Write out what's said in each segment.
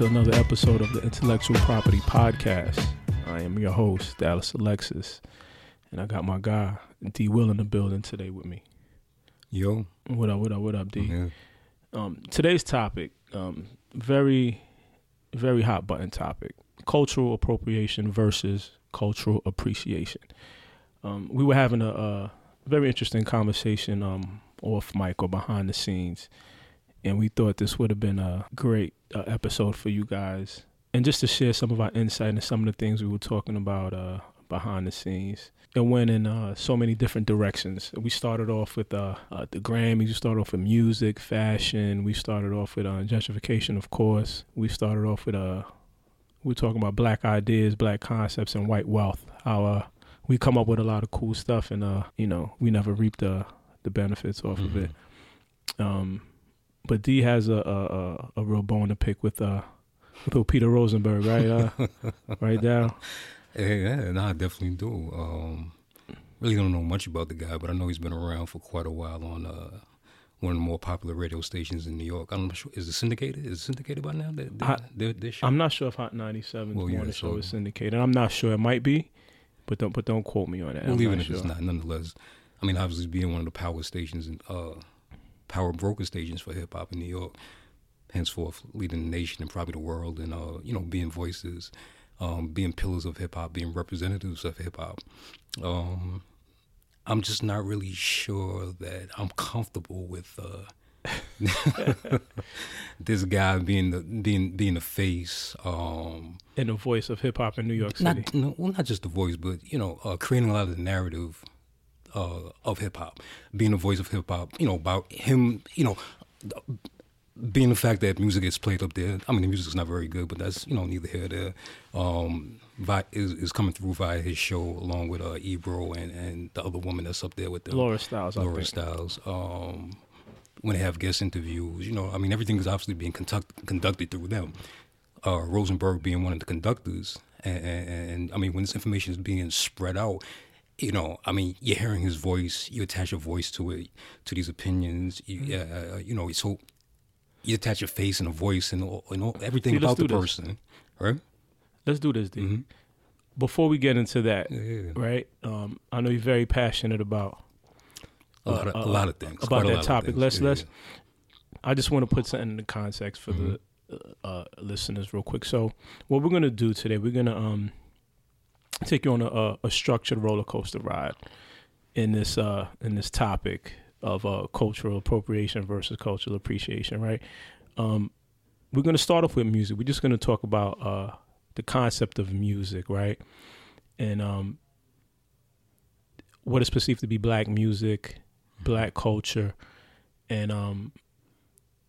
to another episode of the Intellectual Property Podcast. I am your host, Dallas Alexis, and I got my guy, D Will, in the building today with me. Yo. What up, what up, what up, D? Yeah. Um, today's topic, um, very, very hot button topic cultural appropriation versus cultural appreciation. Um, we were having a, a very interesting conversation um, off mic or behind the scenes, and we thought this would have been a great uh, episode for you guys, and just to share some of our insight and some of the things we were talking about uh, behind the scenes. It went in uh, so many different directions. We started off with uh, uh, the Grammys. We started off with music, fashion. We started off with uh, gentrification, of course. We started off with uh, We're talking about black ideas, black concepts, and white wealth. How uh, we come up with a lot of cool stuff, and uh, you know, we never reap the the benefits off of it. Um, but D has a a, a, a real bone to pick with uh with Peter Rosenberg, right? Uh, right down. Yeah, no, I definitely do. Um, really don't know much about the guy, but I know he's been around for quite a while on uh, one of the more popular radio stations in New York. I'm not sure. Is it syndicated? Is it syndicated by now? Their, their, I- their, their show? I'm not sure if Hot 97 Well, yeah, morning show so- is syndicated. I'm not sure. It might be, but don't but don't quote me on that. well, I'm even not if it's not, nonetheless. I mean, obviously, being one of the power stations and uh, power broker stations for hip hop in New York, henceforth leading the nation and probably the world, and uh, you know, being voices, um, being pillars of hip hop, being representatives of hip hop. Um, I'm just not really sure that I'm comfortable with uh, this guy being the being being the face. Um, in the voice of hip hop in New York City. not no, well, not just the voice, but you know, uh, creating a lot of the narrative uh, of hip hop, being the voice of hip hop. You know, about him. You know, being the fact that music is played up there. I mean, the music's not very good, but that's you know neither here nor there. Um, vi- is, is coming through via his show along with uh, Ebro and and the other woman that's up there with them. Laura Stylez, I Laura. Stylez. Um, when they have guest interviews, you know, I mean, everything is obviously being conduct- conducted through them. Uh, Rosenberg being one of the conductors, and, and, and I mean, when this information is being spread out, you know, I mean, you're hearing his voice, you attach your voice to it, to these opinions, you, Mm-hmm. uh, you know, so you attach your face and a voice and, all, and all, everything See, about the this. person, right? Let's do this, D. Mhm. Before we get into that, Yeah, yeah, yeah. right? Um, I know you're very passionate about A lot of, uh, a lot of things about that topic. Let's let's. I just want to put something into context for Mm-hmm. the uh, uh, listeners, real quick. So, what we're gonna do today, we're gonna um take you on a, a, structured roller coaster ride in this uh in this topic of uh cultural appropriation versus cultural appreciation. Right. Um, we're gonna start off with music. We're just gonna talk about uh the concept of music, right? And um, what is perceived to be black music, black culture, and um,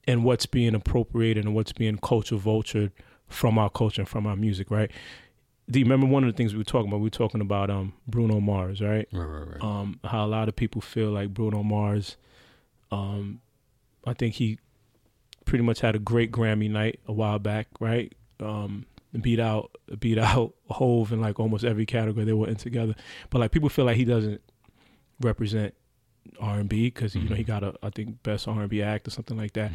and what's being appropriated and what's being culture vultured from our culture and from our music, right? Do you remember one of the things we were talking about? We were talking about um Bruno Mars, right? Right, right, right. um, how a lot of people feel like Bruno Mars. Um, I think he pretty much had a great Grammy night a while back, right? Um, beat out beat out Hov in like almost every category they were in together. But like people feel like he doesn't represent R and B because you know he got a I think best R and B act or something like that,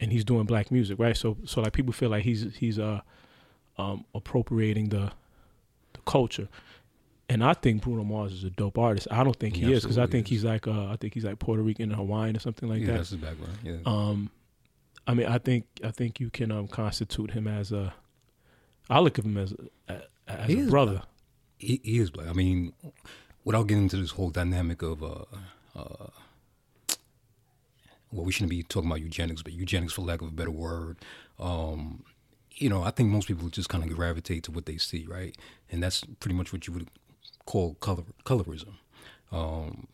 and he's doing black music, right? So so like people feel like he's he's uh um appropriating the the culture. And I think Bruno Mars is a dope artist. I don't think he, He is because I think is. he's like uh, I think he's like Puerto Rican and Hawaiian or something like yeah, that. that's his background. Yeah. Um, I mean, I think I think you can um, constitute him as a. I look at him as a, as He a brother. he, he is black. I mean, without getting into this whole dynamic of, uh, uh, well, we shouldn't be talking about eugenics, but eugenics, for lack of a better word, um, you know, I think most people just kind of gravitate to what they see, right? And that's pretty much what you would call color colorism. Um,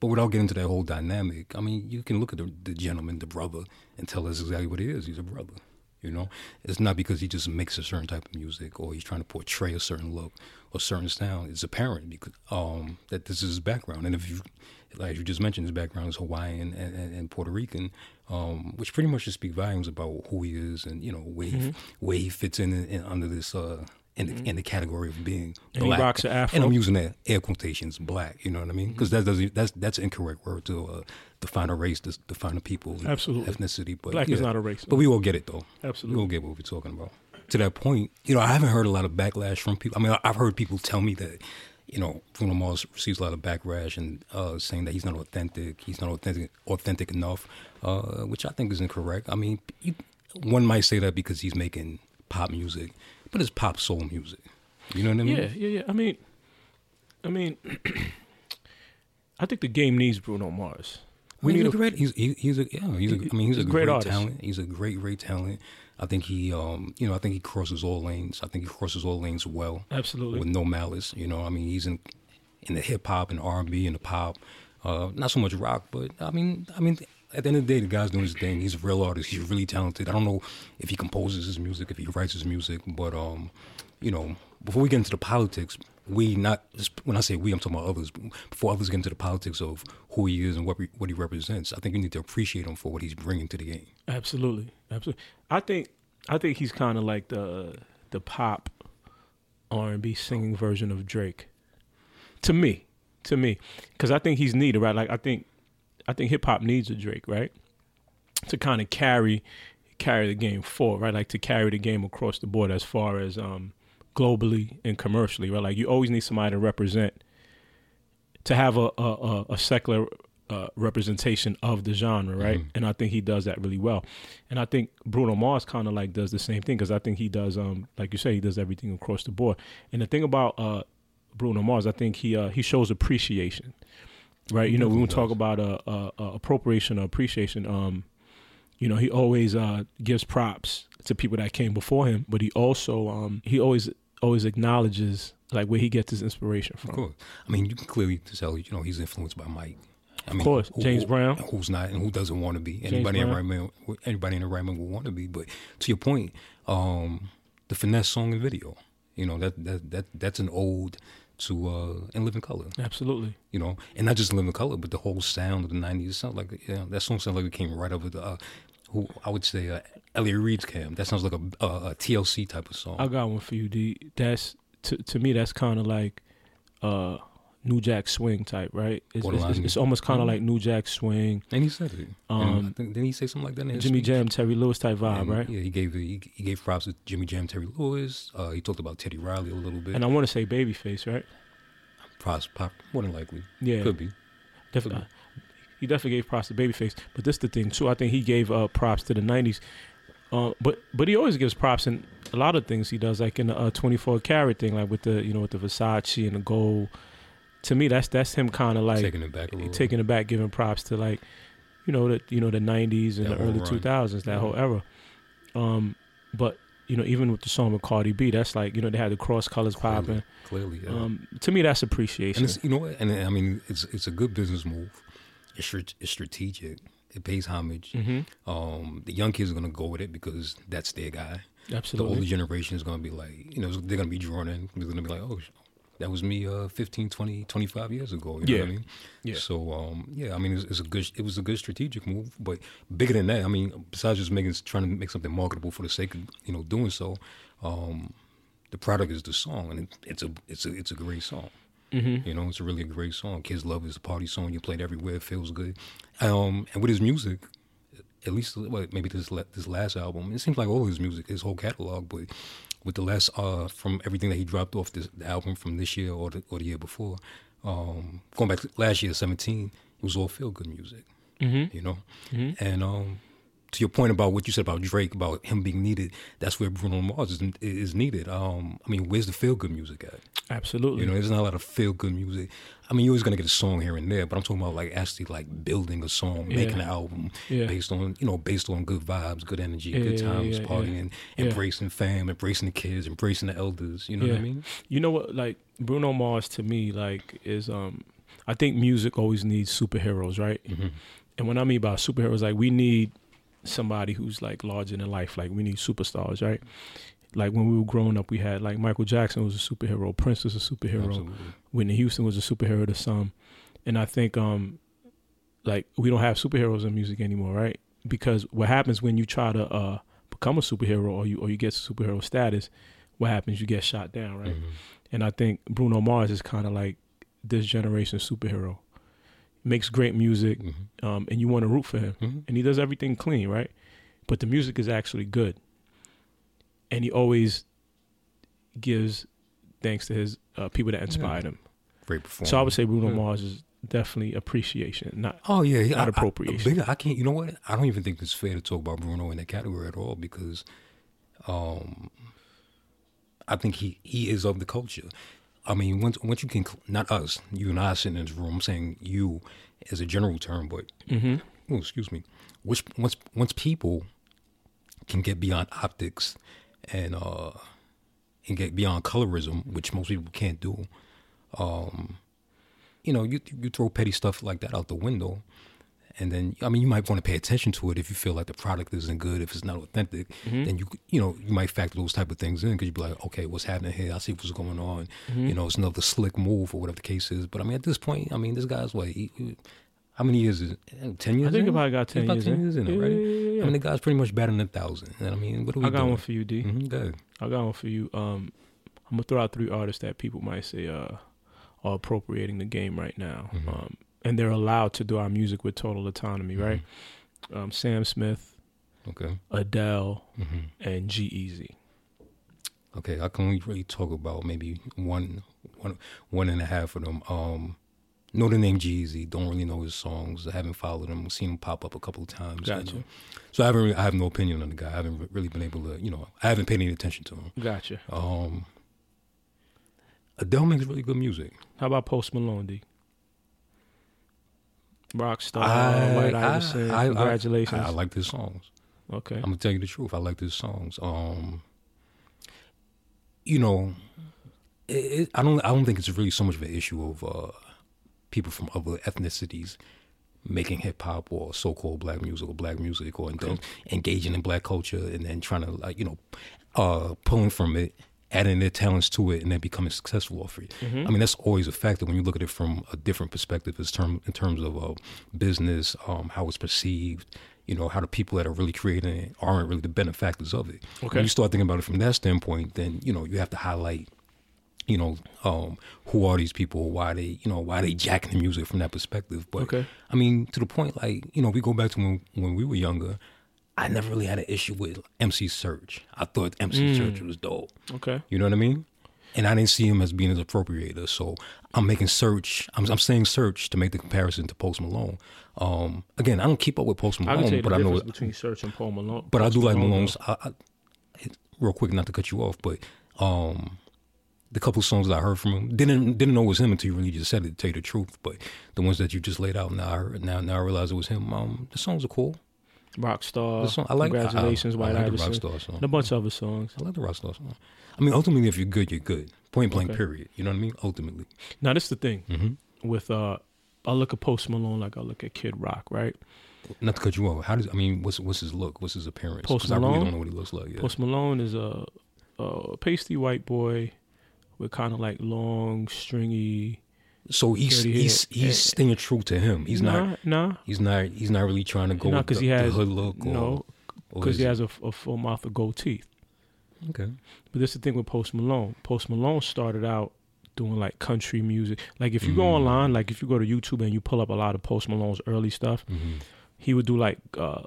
but without getting into that whole dynamic, I mean, you can look at the, the gentleman, the brother, and tell us exactly what he is. He's a brother. You know, it's not because he just makes a certain type of music or he's trying to portray a certain look or certain sound. It's apparent because um, that this is his background. And if you, like you just mentioned, his background is Hawaiian and, and, and Puerto Rican, um, which pretty much just speak volumes about who he is and you know where he, where he fits in, in, under this uh, in the, in the category of being And black. rocks an afro. And I'm using that air quotations, black. You know what I mean? Because Mm-hmm. that doesn't that's that's an incorrect word to uh, define a race, to define a people, Absolutely. ethnicity. But Black yeah. is not a race. But we all get it though. Absolutely, We Absolutely. all get what we're talking about. To that point, you know, I haven't heard a lot of backlash from people. I mean, I've heard people tell me that, you know, Bruno Mars receives a lot of backlash and uh, saying that he's not authentic, he's not authentic, authentic enough, uh, which I think is incorrect. I mean, you, one might say that because he's making pop music, but it's pop soul music. You know what I mean? Yeah, yeah, yeah. I mean, I mean, I think the game needs Bruno Mars. We We need a great. He's he, he's a yeah. He's a. I mean, he's, He's a a great great, talent. He's a great, great talent. I think he, um, you know, I think he crosses all lanes. I think he crosses all lanes well Absolutely. with no malice. You know, I mean, he's in in the hip hop and R and B and the pop. Uh, not so much rock, but I mean, I mean, at the end of the day, the guy's doing his thing. He's a real artist. He's really talented. I don't know if he composes his music, if he writes his music, but um, you know, before we get into the politics, we not when I say we, I'm talking about others. Before others get into the politics of who he is and what what he represents, I think we need to appreciate him for what he's bringing to the game. Absolutely, absolutely. I think I think he's kind of like the the pop R and B singing version of Drake. To me, to me, because I think he's needed, right? Like I think I think hip hop needs a Drake, right? To kind of carry carry the game forward, right? Like to carry the game across the board as far as um globally and commercially, right? Like you always need somebody to represent to have a a, a, secular uh, representation of the genre, right? Mhm. And I think he does that really well. And I think Bruno Mars kind of like does the same thing because I think he does, um, like you say, he does everything across the board. And the thing about uh, Bruno Mars, I think he uh, he shows appreciation, right? You know, when we talk about uh, uh, uh, appropriation or appreciation, um, you know, he always uh, gives props to people that came before him, but he also um, he always always acknowledges like where he gets his inspiration from. Of course, I mean, you can clearly tell, you know, he's influenced by Mike. I mean, of course. James Brown. Who's not and who doesn't want to be? Anybody in right Brown. mind, anybody in the right mind will want to be. But to your point, um, the finesse song and video, you know, that that that that's an ode to uh, In Living Color. Absolutely. You know, and not just In Living Color, but the whole sound of the '90s. It sounds like yeah, that song sounds like it came right over the. Uh, who I would say uh, Elliot Reed's cam. That sounds like a, a, a TLC type of song. I got one for you, D. That's to to me. That's kind of like uh, New Jack Swing type, right? It's, it's, it's, it's almost kind of like New Jack Swing, and he said it. Um, think, didn't he say something like that in his Grammy speech? Jam, Terry Lewis type vibe, And, right? Yeah, he gave he, he gave props to Jimmy Jam, Terry Lewis. Uh, he talked about Teddy Riley a little bit. And I want to say Babyface, right? props, pop, more than likely, Yeah, could be. definitely. He definitely gave props to Babyface, but this the thing too. I think he gave uh, props to the '90s, uh, but but he always gives props in a lot of things he does, like in the uh, 24 carat thing, like with the you know with the Versace and the gold. To me, that's that's him kind of like taking it back a little. taking it back, giving props to like, you know, the you know the '90s and That the early run. 2000s, that whole era. Um, but you know, even with the song with Cardi B, that's like you know they had the cross colors popping. clearly, yeah. Um, to me, that's and appreciation. it's you know and I mean it's it's a good business move. It's, it's strategic. It pays homage. hmm Um, the young kids are gonna go with it because that's their guy. Absolutely. The older generation is gonna be like, you know, they're gonna be drawn in. They're gonna be like, oh, that was me uh, 15, 20, 25 years ago. You know what I Yeah. mean? Yeah. So um, yeah, I mean, it's, it's a good, it was a good strategic move, but bigger than that, I mean, besides just making trying to make something marketable for the sake of you know doing so, um, the product is the song, and it, it's a it's a it's a great song. hmm You know, it's a really great song. Kids love it. It's a party song. You play it everywhere. It feels good. Um, and with his music, at least what, maybe this this last album, it seems like all his music, his whole catalog, but with the last uh from everything that he dropped off this the album from this year or the or the year before, um, going back to last year, seventeen, it was all feel good music. hmm You know, hmm and um, to your point about what you said about Drake, about him being needed, that's where Bruno Mars is, is needed. Um, I mean, where's the feel good music at? Absolutely. You know, there's not a lot of feel good music. I mean, you're always gonna get a song here and there, but I'm talking about like actually like building a song, Yeah. making an album yeah. based on you know based on good vibes, good energy, Yeah, good times, partying, embracing fam, embracing the kids, embracing the elders. You know what I mean? You know what? Like Bruno Mars to me, like is um, I think music always needs superheroes, right? Mm-hmm. And what I mean by superheroes, like we need somebody who's like larger than life. Like we need superstars, right? Like when we were growing up, we had like Michael Jackson was a superhero, Prince was a superhero, Absolutely. Whitney Houston was a superhero to some, and I think um, like we don't have superheroes in music anymore, right? Because what happens when you try to uh become a superhero or you or you get superhero status, what happens? You get shot down, right? Mhm. And I think Bruno Mars is kind of like this generation's superhero. Makes great music, Mhm. um, and you want to root for him. Mhm. And he does everything clean, right? But the music is actually good, and he always gives thanks to his uh, people that inspired him. Great performance. So I would say Bruno Yeah. Mars is definitely appreciation, not Oh yeah, yeah. Not I- I- appropriation. bigger- I, can't. You know what? I don't even think it's fair to talk about Bruno in that category at all because, um, I think he he is of the culture. I mean, once once you can, not us, you and I sitting in this room. I'm saying you as a general term, but hmm oh, excuse me. Which once once people can get beyond optics and uh and get beyond colorism, which most people can't do. Um, you know, you you throw petty stuff like that out the window, and then I mean, you might want to pay attention to it if you feel like the product isn't good, if it's not authentic. Mm-hmm. Then you you know you might factor those type of things in because you'd be like, okay, what's happening here? I see what's going on. Mm-hmm. You know, it's another slick move or whatever the case is. But I mean, at this point, I mean, this guy's what? He, he- how many years is it? Ten years? I think in? about got ten years 10 in. years in it, yeah, right? yeah, yeah, yeah. I mean, the guy's pretty much better than a thousand. And I mean, what are we I got doing? one for you, D. Mm-hmm, good. I got one for you. Um, I'm gonna throw out three artists that people might say uh, are appropriating the game right now, Mhm. um, and they're allowed to do our music with total autonomy, Mm-hmm. right? Um, Sam Smith, Okay. Adele, hmm and G-Eazy. Okay, I can only really talk about maybe one, one, one and a half of them. Um, know the name Jeezy. Don't really know his songs. I haven't followed him. Seen him pop up a couple of times. Gotcha. so I haven't. Really, I have no opinion on the guy. I haven't really been able to. You know, I haven't paid any attention to him. Gotcha. Um, Adele makes really good music. How about Post Malone, D? Rockstar, I- White I-. I- I- congratulations. I, I like his songs. okay. I'm gonna tell you the truth. I like his songs. Um, you know, it, it, I don't. I don't think it's really so much of an issue of uh, people from other ethnicities making hip hop or so-called black music or black music or indul- engaging in black culture and then trying to like you know, uh, pulling from it, adding their talents to it, and then becoming successful off it. I mean, that's always a factor when you look at it from a different perspective, as term in terms of uh, business, um, how it's perceived. You know how the people that are really creating it aren't really the benefactors of it. Okay. When you start thinking about it from that standpoint, then you know you have to highlight you know, um, who are these people? Why they, you know, why they jacking the music from that perspective? But Okay. I mean, to the point, like, you know, we go back to when when we were younger. I never really had an issue with MC Serch. I thought MC Serch was dope. Okay. You know what I mean? And I didn't see him as being an appropriator. So I'm making Serch. I'm, I'm saying Serch to make the comparison to Post Malone. Um, again, I don't keep up with Post I Malone, the but I know. difference between Serch and Paul Malone. But I Post do like Malone, Malone's. I, I, real quick, not to cut you off, but um, the couple songs that I heard from him didn't didn't know it was him until you really just said it. To tell you the truth, but the ones that you just laid out now, I heard, now now I realize it was him. Um, the songs are cool. Rockstar. The song, I like. Congratulations, I, I, White I like Iverson. the Rockstar song. And a bunch of other songs. I like the Rockstar song. I mean, ultimately, if you're good, you're good. Point blank. Okay. Period. You know what I mean? Ultimately. Now this is the thing hmm with uh, I look at Post Malone like I look at Kid Rock, right? Not to cut you off. How does I mean? What's what's his look? What's his appearance? Post 'Cause I really don't know what he looks like. Yeah. Post Malone is a, a pasty white boy with kind of like long, stringy. So he's he's he's staying true to him. He's nah, not. nah, He's not. He's not really trying to go Nah, with the, he has- the hood look. Or, no, because he has a, a full mouth of gold teeth. Okay. But this is the thing with Post Malone. Post Malone started out doing like country music. Like if you go Mm. online, like if you go to YouTube and you pull up a lot of Post Malone's early stuff, hmm he would do like uh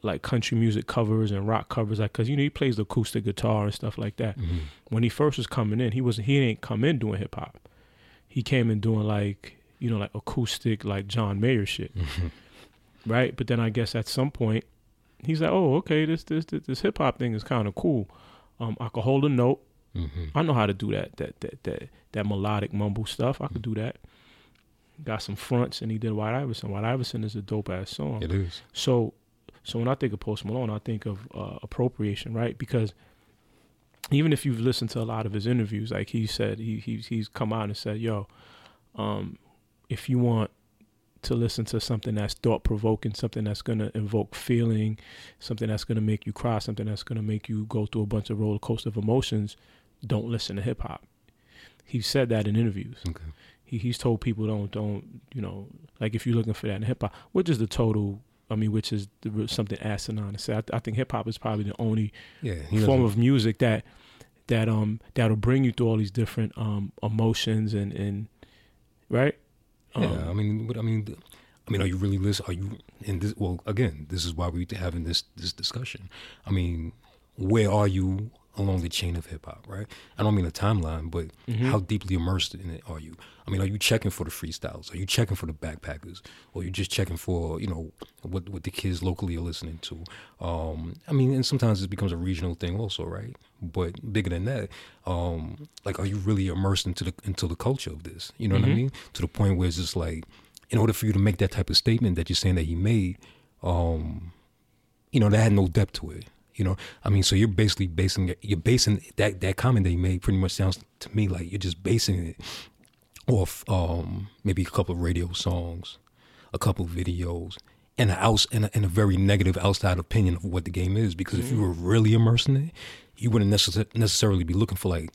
like country music covers and rock covers like cuz you know he plays the acoustic guitar and stuff like that. hmm When he first was coming in, he was he didn't come in doing hip hop. He came in doing like, you know, like acoustic like John Mayer shit, hmm right? But then I guess at some point he's like, "Oh, okay, this this this, this hip hop thing is kind of cool. Um I could hold a note hmm I know how to do that that that that that melodic mumble stuff. I could do that. Got some fronts, and he did White Iverson. White Iverson is a dope ass song. It is. So, so when I think of Post Malone, I think of uh, appropriation, right? Because even if you've listened to a lot of his interviews, like he said, he he's he's come out and said, "Yo, um, if you want to listen to something that's thought provoking, something that's gonna invoke feeling, something that's gonna make you cry, something that's gonna make you go through a bunch of roller coaster of emotions, don't listen to hip hop." He said that in interviews Okay. he, he's told people don't don't you know like if you're looking for that in hip hop, which is the total. I mean, which is something asinine to say. I, I think hip hop is probably the only Yeah. Form of music that that um that'll bring you through all these different um emotions and and right. Yeah, Um, I mean, I mean, I mean, are you really listening? Are you in this? Well, again, this is why we're having this this discussion. I mean, where are you along the chain of hip hop? Right. I don't mean a timeline, but Mhm. how deeply immersed in it are you? I mean, are you checking for the freestyles? Are you checking for the backpackers? Or are you just checking for you know what what the kids locally are listening to? Um, I mean, and sometimes it becomes a regional thing also, right? But bigger than that, um, like, are you really immersed into the into the culture of this? You know what I Mhm. mean? To the point where it's just like, in order for you to make that type of statement that you're saying that he made, um, you know, that had no depth to it. You know, I mean, so you're basically basing you're basing that that comment that he made pretty much sounds to me like you're just basing it off um, maybe a couple of radio songs, a couple of videos, and a outs and a, and a very negative outside opinion of what the game is. Because if you were really immersed in it, you wouldn't necess- necessarily be looking for like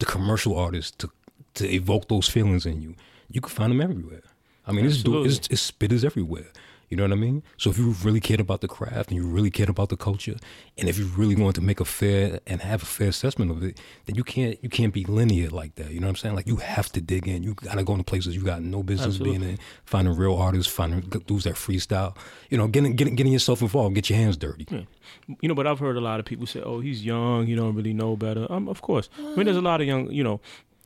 the commercial artists to to evoke those feelings in you. You can find them everywhere. I mean, it's, it's it's spitters everywhere. You know what I mean? So if you really cared about the craft and you really cared about the culture, and if you really wanted to make a fair and have a fair assessment of it, then you can't you can't be linear like that. You know what I'm saying? Like you have to dig in. You gotta go into places you got no business Absolutely. being in. Finding real artists, finding dudes that freestyle. You know, getting getting getting yourself involved, get your hands dirty. you know, but I've heard a lot of people say, "Oh, he's young. You don't really know better." Um, of course. I mean, there's a lot of young. You know,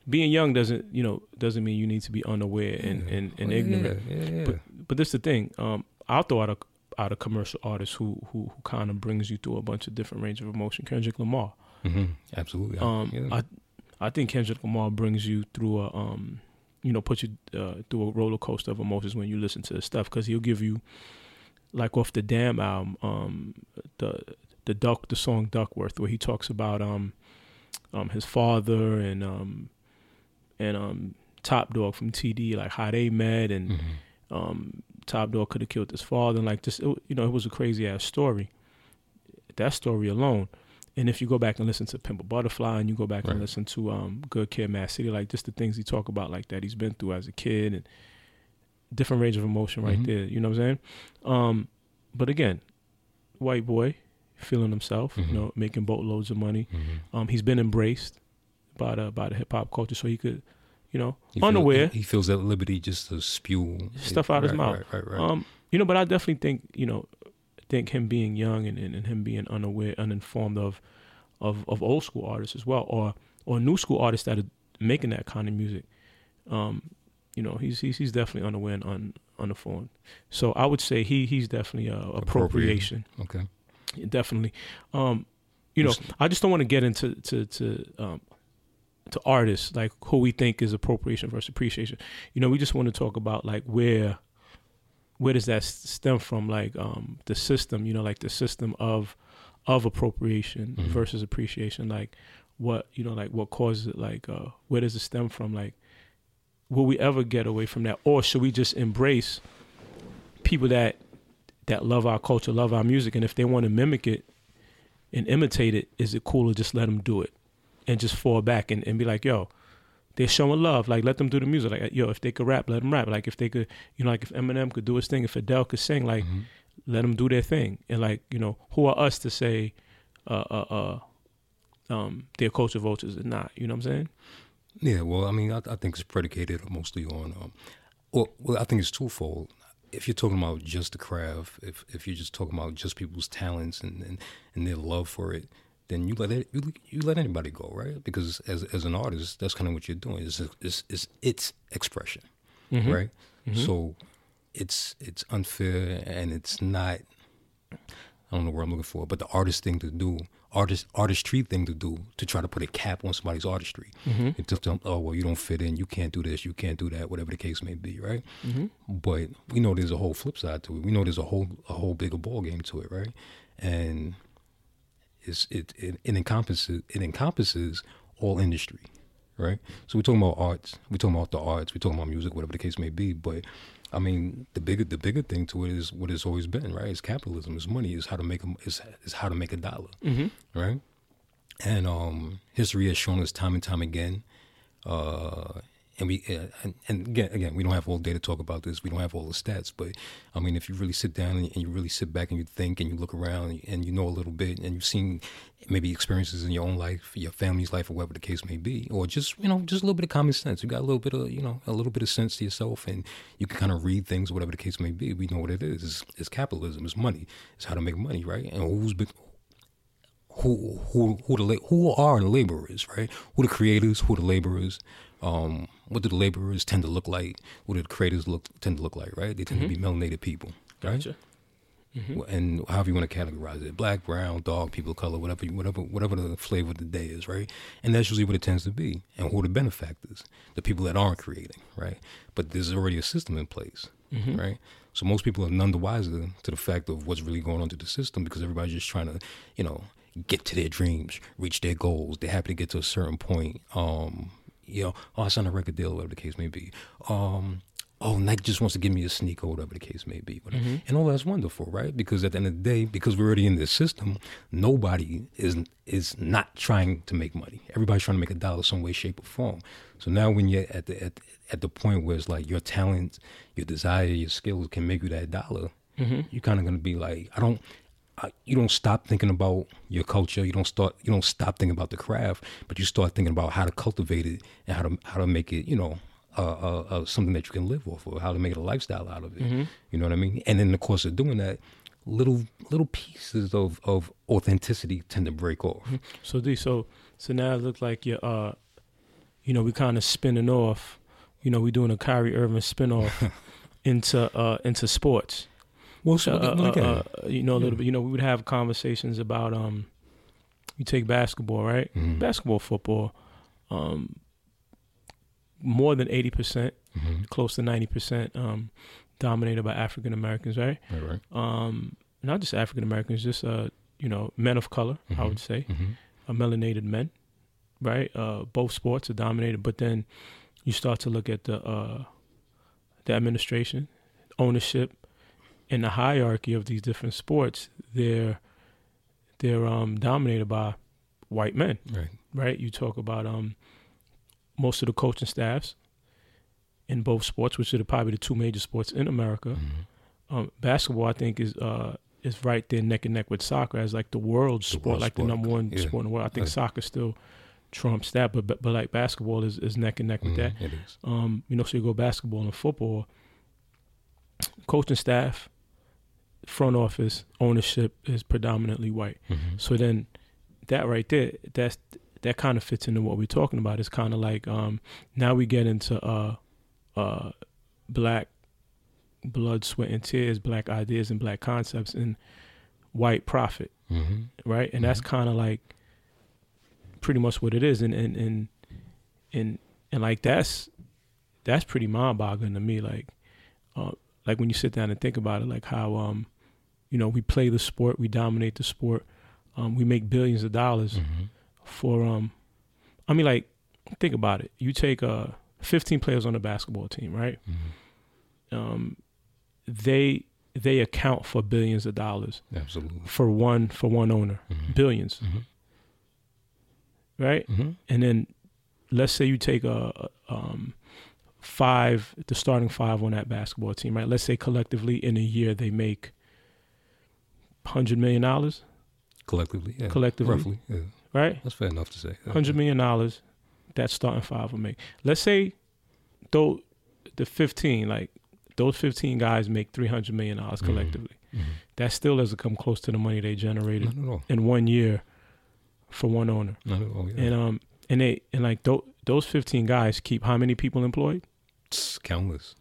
being young doesn't you know doesn't mean you need to be unaware and and, and Oh, ignorant. Yeah, yeah, yeah. But but this is the thing. Um, I'll throw out a out a commercial artist who who, who kind of brings you through a bunch of different range of emotion. Kendrick Lamar. hmm Absolutely. Um, yeah. I I think Kendrick Lamar brings you through a um, you know, puts you uh, through a roller coaster of emotions when you listen to his stuff because he'll give you, like off the Damn album, um, the the Duck the song Duckworth where he talks about um, um his father and um, and um Top Dawg from TD like how they met and Mhm. um, Top Dawg could have killed his father, and like just it, you know, it was a crazy ass story. That story alone, and if you go back and listen to Pimp a Butterfly, and you go back and listen to um, Good Kid, Mad City, like just the things he talk about, like that he's been through as a kid, and different range of emotion right Mhm. there. You know what I'm saying? Um, but again, white boy feeling himself, Mhm. you know, making boatloads of money. Mhm. Um, he's been embraced by the by the hip hop culture, so he could, you know, He unaware. he, he feels at liberty just to spew Stuff out his right, mouth. Right, right, right. Um, you know, but I definitely think you know, think him being young and, and, and him being unaware, uninformed of, of of old school artists as well, or or new school artists that are making that kind of music. Um, you know, he's he's he's definitely unaware and un, uninformed. So I would say he he's definitely uh, appropriation. okay. Definitely. Um, you know, I just don't want to get into to to um, to artists like who we think is appropriation versus appreciation. You know, we just want to talk about like where where does that stem from? Like um, the system, you know, like the system of of appropriation Mhm. versus appreciation. Like what you know, like what causes it? Like uh, where does it stem from? Like will we ever get away from that, or should we just embrace people that that love our culture, love our music, and if they want to mimic it and imitate it, is it cool to just let them do it and just fall back and, and be like, yo, they're showing love. Like, let them do the music. Like, yo, if they could rap, let them rap. Like, if they could, you know, like if Eminem could do his thing, if Adele could sing, like, Mhm. let them do their thing. And like, you know, who are us to say, uh, uh, uh, um, they're culture vultures or not? You know what I'm saying? Yeah, well, I mean, I, I think it's predicated mostly on, um, well, well, I think it's twofold. If you're talking about just the craft, if if you're just talking about just people's talents and, and, and their love for it, then you let it, you, you let anybody go, right? Because as as an artist, that's kind of what you're doing. It's it's it's, it's expression, Mhm. right? Mhm. So it's it's unfair and it's not. I don't know where I'm looking for, but the artist thing to do, artist artistry thing to do, to try to put a cap on somebody's artistry. Mhm. It's just, oh well, you don't fit in, you can't do this, you can't do that, whatever the case may be, right? Mhm. But we know there's a whole flip side to it. We know there's a whole a whole bigger ball game to it, right? And it it, it encompasses it encompasses all industry, right? So we're talking about arts, we're talking about the arts, we're talking about music, whatever the case may be. But I mean, the bigger the bigger thing to it is what it's always been, right? It's capitalism, it's money, is how to make a, is is how to make a dollar Mhm. right? And um, history has shown us time and time again, uh, and we uh, and, and again again we don't have all day to talk about this. We don't have all the stats, but I mean, if you really sit down and, and you really sit back and you think and you look around and you know a little bit and you've seen maybe experiences in your own life, your family's life, or whatever the case may be, or just you know just a little bit of common sense. You got a little bit of you know a little bit of sense to yourself, and you can kind of read things, whatever the case may be. We know what it is. It's, it's capitalism. It's money. It's how to make money, right? And who's been who who who the who are the laborers, right? Who the creators, who the laborers, um, what do the laborers tend to look like? What do the creators look tend to look like? Right? They tend mm-hmm. to be melanated people. Right? Gotcha. Mm-hmm. And however you want to categorize it, black, brown, dog, people of color, whatever, whatever, whatever the flavor of the day is, right? And that's usually what it tends to be. And who are the benefactors? The people that aren't creating, right? But there's already a system in place, mm-hmm. right? So most people are none the wiser to the fact of what's really going on to the system because everybody's just trying to, you know, get to their dreams, reach their goals. They're happy to get to a certain point. Um, you know, oh, I signed a record deal, whatever the case may be. Um, oh, Nike just wants to give me a sneak sneaker, whatever the case may be. Mm-hmm. And all that's wonderful, right? Because at the end of the day, because we're already in this system, nobody is is not trying to make money. Everybody's trying to make a dollar some way, shape, or form. So now when you're at the at, at the point where it's like your talent, your desire, your skills can make you that dollar, mm-hmm. you're kind of gonna be like, I don't you don't stop thinking about your culture. You don't start. You don't stop thinking about the craft, but you start thinking about how to cultivate it and how to how to make it. You know, uh, uh, uh, something that you can live off of. How to make it a lifestyle out of it. Mm-hmm. You know what I mean? And in the course of doing that, little little pieces of of authenticity tend to break off. Mm-hmm. So D, so so now it looks like you're, uh, you know, we kind of spinning off. You know, we're doing a Kyrie Irving spinoff into uh into sports. Well, so, uh, uh, uh, you know, a little bit. You know, we would have conversations about um, you take basketball, right? Mm-hmm. Basketball, football, um, more than eighty percent, mm-hmm. close to ninety percent, um, dominated by African Americans, right? Right, right. Um, not just African Americans, just uh, you know, men of color. Mm-hmm. I would say, mm-hmm. melanated men, right? Uh, both sports are dominated, but then you start to look at the uh, the administration, ownership, in the hierarchy of these different sports, they're they're um, dominated by white men. Right. Right. You talk about um, most of the coaching staffs in both sports, which are probably the two major sports in America. Mm-hmm. Um, basketball, I think, is uh, is right there neck and neck with soccer as like the world sport, world like sport. the number one yeah. sport in the world. I think right. soccer still trumps that, but, but but like basketball is, is neck and neck with mm-hmm. that. It is. Um, you know, so you go basketball and football, coaching staff, front office ownership is predominantly white. Mm-hmm. So then that right there, that's that kind of fits into what we're talking about. It's kind of like um, now we get into uh, uh, black blood, sweat, and tears, black ideas and black concepts, and white profit, mm-hmm. right? And mm-hmm. that's kind of like pretty much what it is, and and and and and like that's that's pretty mind-boggling to me. Like, uh, like when you sit down and think about it, like how um you know, we play the sport, we dominate the sport, um, we make billions of dollars mm-hmm. for um I mean like think about it. You take uh 15 players on a basketball team, right? Mm-hmm. Um they they account for billions of dollars. Absolutely. For one for one owner. Mm-hmm. 1000000000s mm-hmm. Right? Mm-hmm. And then let's say you take a, a um five the starting five on that basketball team, right? Let's say collectively in a year they make hundred million dollars collectively. Yeah. Collectively, roughly. Yeah. Right. That's fair enough to say. Hundred million dollars. That starting five will make. Let's say, though, the fifteen, like those fifteen guys make three hundred million dollars mm-hmm. collectively. Mm-hmm. That still doesn't come close to the money they generated in one year for one owner. Not at all. Yeah. And um and they and like th- those fifteen guys keep how many people employed? Countless,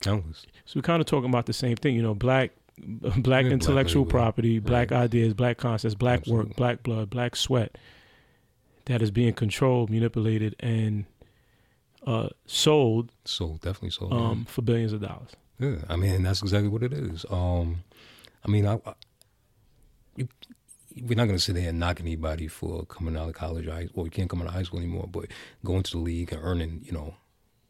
countless. So we're kind of talking about the same thing. You know, black black yeah, intellectual black property, black right. ideas, black concepts, black Absolutely. work, black blood, black sweat that is being controlled, manipulated, and uh, sold. Sold, definitely sold. Um, yeah. for billions of dollars. Yeah, I mean, that's exactly what it is. Um, I mean, I, I you, we're not going to sit there and knock anybody for coming out of college. Or well, you can't come out of high school anymore, but going to the league and earning, you know,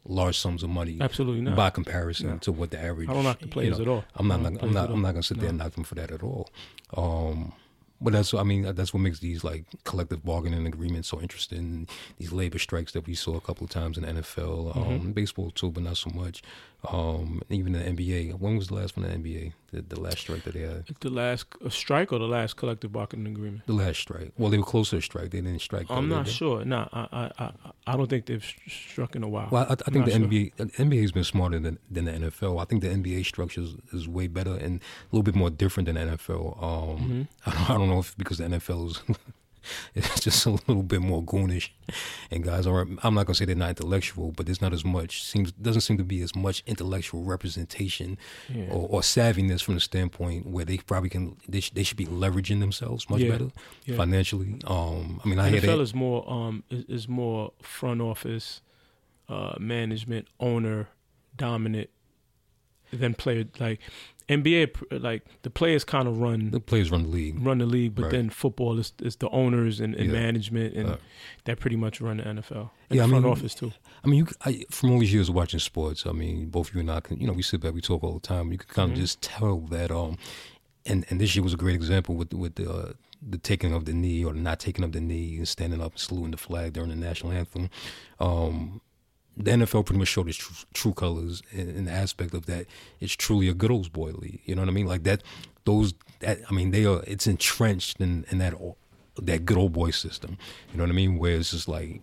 large sums of money. Absolutely not. By comparison no. to what the average. I don't knock the players you know, at all. I'm not. I'm not. I'm not going to sit there and knock them for that at all. Um, but that's I mean that's what makes these like collective bargaining agreements so interesting. These labor strikes that we saw a couple of times in the NFL, Mm-hmm. um, baseball too, but not so much. Um, even the NBA. When was the last one in the NBA? The, the last strike that they had. The last strike or the last collective bargaining agreement? The last strike. Well, they were close to a strike. They didn't strike. I'm not sure. No, I, I, I, don't think they've struck in a while. Well, I, I think the sure. NBA the NBA has been smarter than, than the NFL. I think the NBA structure is, is way better and a little bit more different than the NFL. Um, Mm-hmm. I, don't, I don't know if because the NFL is it's just a little bit more goonish, and guys are. I'm not gonna say they're not intellectual, but there's not as much seems doesn't seem to be as much intellectual representation Yeah. or, or savviness from the standpoint where they probably can they, sh- they should be leveraging themselves much Yeah. better Yeah. financially. Um, I mean, I hear NFL that. is more um is, is more front office, uh, management, owner, dominant than player. Like NBA, like the players kind of run The players run the league. run the league, but Right. then football is, is the owners and, and Yeah. management, and Uh, that pretty much run the NFL. And Yeah, I the front mean- office too. I mean, you, I, from all these years of watching sports, I mean, both you and I can, you know, we sit back, we talk all the time. You can kind of Mhm. just tell that, um, and and this year was a great example with with the uh, the taking of the knee or not taking of the knee and standing up and saluting the flag during the national anthem. Um, the NFL pretty much showed its true, true colors in, in the aspect of that it's truly a good old boy league. You know what I mean? Like that, those that I mean, they are it's entrenched in in that that good old boy system. You know what I mean? Where it's just like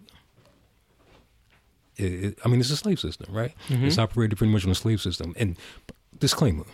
it, it- I mean, it's a slave system, right? Mhm. It's operated pretty much on a slave system. And disclaimer: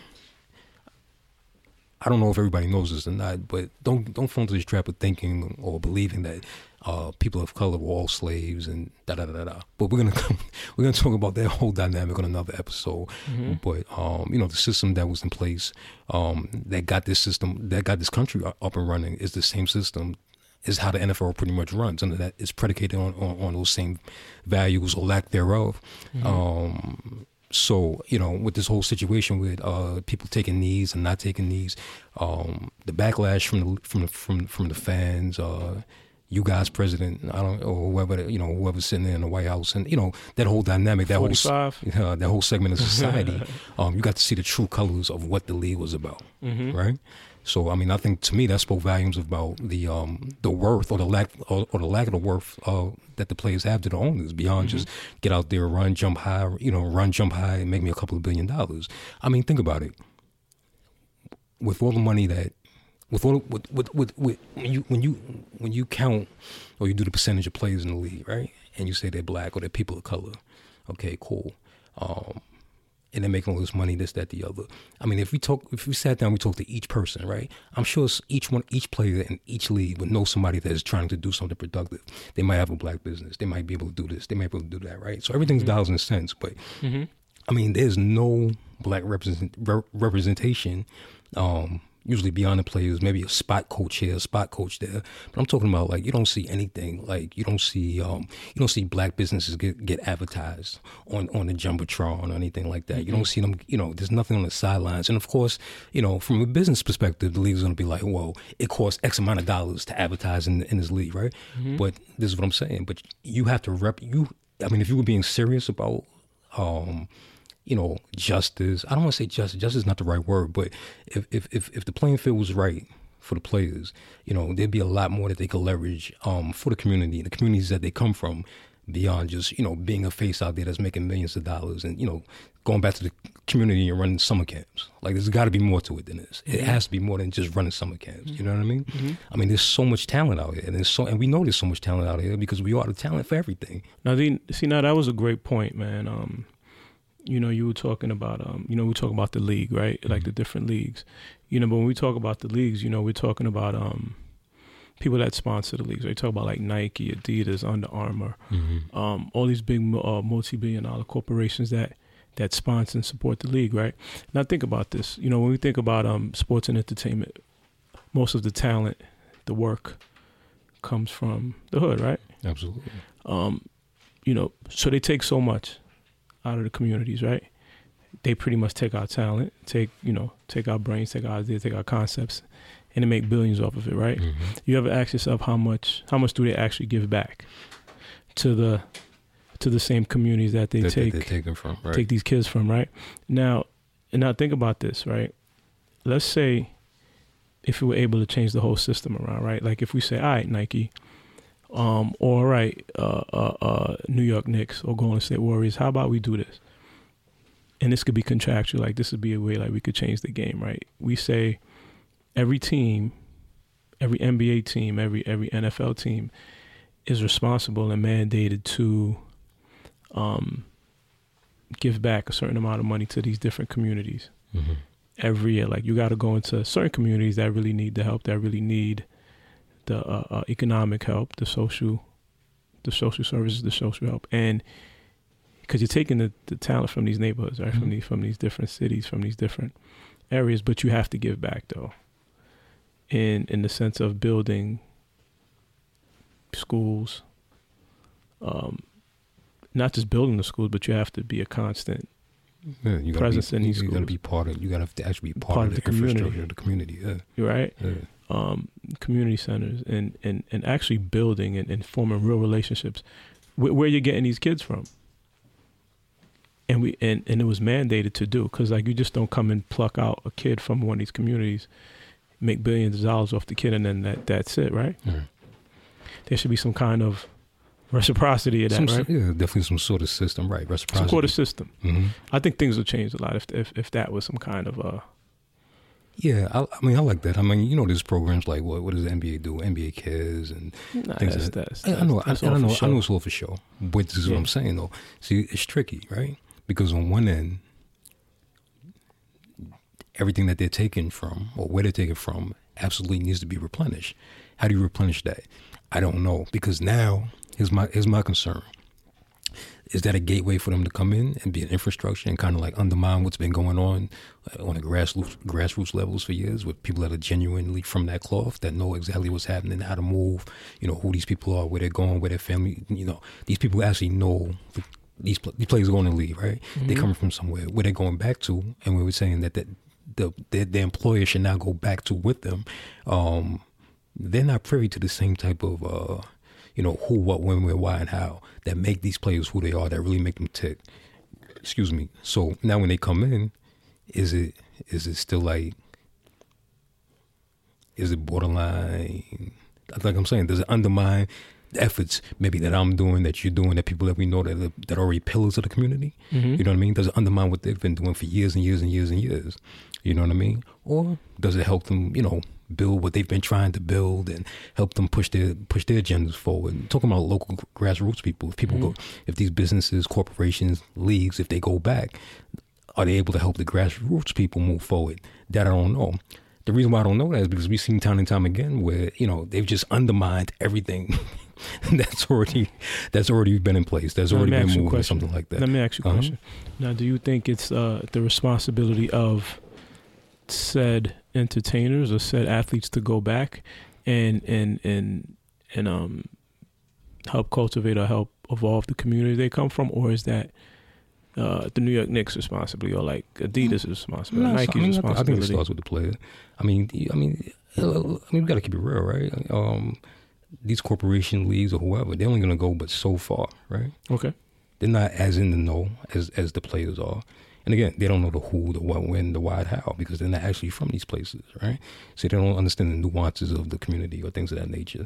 I don't know if everybody knows this or not, but don't don't fall into this trap of thinking or believing that uh, people of color were all slaves and da da da da. da. But we're gonna come, we're gonna talk about that whole dynamic on another episode. Mhm. But um, you know, the system that was in place um, that got this system that got this country up and running is the same system is how the NFL pretty much runs, and that is predicated on, on, on those same values or lack thereof. Um, so you know, with this whole situation with uh, people taking knees and not taking knees, um, the backlash from the from the from from the fans, uh, you guys, president, I don't or whoever you know whoever's sitting there in the White House, and you know that whole dynamic, that whole uh, that whole segment of society, um, you got to see the true colors of what the league was about, Mhm. right? So, I mean, I think to me that spoke volumes about the um, the worth or the lack or, or the lack of the worth uh, that the players have to the owners beyond just get out there, run, jump high, you know, run, jump high, and make me a couple of billion dollars. I mean, think about it. With all the money that, with all with with, with, with when you when you when you count or you do the percentage of players in the league, right? And you say they're black or they're people of color, okay, cool. Um, and they're making all this money, this, that, the other. I mean, if we talk, if we sat down, we talk to each person, right? I'm sure each one, each player in each league would know somebody that is trying to do something productive. They might have a black business. They might be able to do this. They might be able to do that, right? So everything's dollars and cents. But Mhm. I mean, there's no black represent, re- representation. Um, usually beyond the players, maybe a spot coach here, a spot coach there. But I'm talking about like you don't see anything like you don't see um, you don't see black businesses get get advertised on on the jumbotron or anything like that. You don't see them. You know, there's nothing on the sidelines. And of course, you know, from a business perspective, the league's going to be like, whoa, it costs X amount of dollars to advertise in in this league, right? But this is what I'm saying. But you have to rep you. I mean, if you were being serious about um, you know, justice. I don't want to say justice. Justice is not the right word, but if if if, if the playing field was right for the players, you know, there'd be a lot more that they could leverage um, for the community, the communities that they come from, beyond just you know being a face out there that's making millions of dollars and you know going back to the community and running summer camps. Like there's got to be more to it than this. It has to be more than just running summer camps. You know what I mean? I mean, there's so much talent out here, and there's so and we know there's so much talent out here because we are the talent for everything. Now, the, see, now that was a great point, man. Um, you know, you were talking about, um, you know, we talk about the league, right? Like the different leagues. You know, but when we talk about the leagues, you know, we're talking about um, people that sponsor the leagues. Right? We talk about like Nike, Adidas, Under Armour, um, all these big uh, multi-billion-dollar corporations that that sponsor and support the league, right? Now think about this. You know, when we think about um, sports and entertainment, most of the talent, the work, comes from the hood, right? Absolutely. um, you know, so they take so much out of the communities, right? They pretty much take our talent, take you know, take our brains, take our ideas, take our concepts, and they make billions off of it, right? Mm-hmm. You ever ask yourself how much how much do they actually give back to the to the same communities that they that, take that taken from, right? take these kids from, right? Now, and now think about this, right? Let's say if we were able to change the whole system around, right? Like if we say, all right, Nike, um, or all right, uh, uh, uh, New York Knicks or Golden State Warriors, how about we do this? And this could be contractual, like this would be a way like we could change the game, right? We say every team, every NBA team, every every NFL team is responsible and mandated to um, give back a certain amount of money to these different communities Mm-hmm. every year. Like you got to go into certain communities that really need the help, that really need the uh, uh, economic help, the social, the social services, the social help, and because you're taking the, the talent from these neighborhoods, right, Mhm. from these from these different cities, from these different areas, but you have to give back though. In in the sense of building schools, um, not just building the schools, but you have to be a constant Yeah, you Presence be, in these You got to schools. be part of. You got to actually be part, Part of of the, the community. infrastructure of the community. Yeah, You're right. yeah. Um, community centers and, and, and actually building and, and forming real relationships. Where, where you're getting these kids from? And we and, and it was mandated to do because like you just don't come and pluck out a kid from one of these communities make billions of dollars off the kid and then that that's it right? Yeah. there should be some kind of reciprocity of that Some, right? yeah, definitely some sort of system, right? reciprocity. Some sort of system. Hmm i think things will change a lot if if, if that was some kind of uh Yeah, I, I mean, I like that. I mean, you know, there's programs like what? What does the NBA do? NBA Kids and nah, Things that's, that- that's, I, I know, I, that's I for know, I know it's all for show. But this is what I'm saying though. See, it's tricky, right? Because on one end, everything that they're taking from or where they're taking from absolutely needs to be replenished. How do you replenish that? I don't know because now here's my here's my concern. Is that a gateway for them to come in and be an infrastructure and kind of like undermine what's been going on uh, on a grassroots grassroots levels for years with people that are genuinely from that cloth that know exactly what's happening, how to move, you know who these people are, where they're going, where their family, you know these people actually know the, these these players are going to leave, right? They're Mhm. coming from somewhere where they're going back to, and we were saying that that the the, the employer should now go back to with them. Um, they're not privy to the same type of uh, you know who, what, when, where, why, and how that make these players who they are, that really make them tick. Excuse me. So now when they come in, is it is it still like is it borderline? Like I'm saying, does it undermine the efforts maybe that I'm doing, that you're doing, that people that we know that are, that are already pillars of the community? Mhm. You know what I mean? Does it undermine what they've been doing for years and years and years and years? You know what I mean? Or does it help them, you know, build what they've been trying to build and help them push their push their agendas forward? talking about local grassroots people, if people go, if these businesses, corporations, leagues, if they go back, are they able to help the grassroots people move forward? That I don't know. The reason why I don't know that is because we've seen time and time again where you know they've just undermined everything that's already that's already been in place. That's already been ask you a moved or something like that. Let me ask you a Uh-huh. question. Now, do you think it's uh, the responsibility of said entertainers or said athletes to go back and and and and um help cultivate or help evolve the community they come from, or is that uh, the New York Knicks' responsibility, or like Adidas' responsibility, No, Nike's I, mean, think, I think it starts with the player. I mean, I mean, I mean, we got to keep it real, right? Um, these corporation leagues or whoever, they're only going to go but so far, right? okay, They're not as in the know as as the players are. And again, they don't know the who, the what, when, the why, how, because they're not actually from these places, right? So they don't understand the nuances of the community or things of that nature.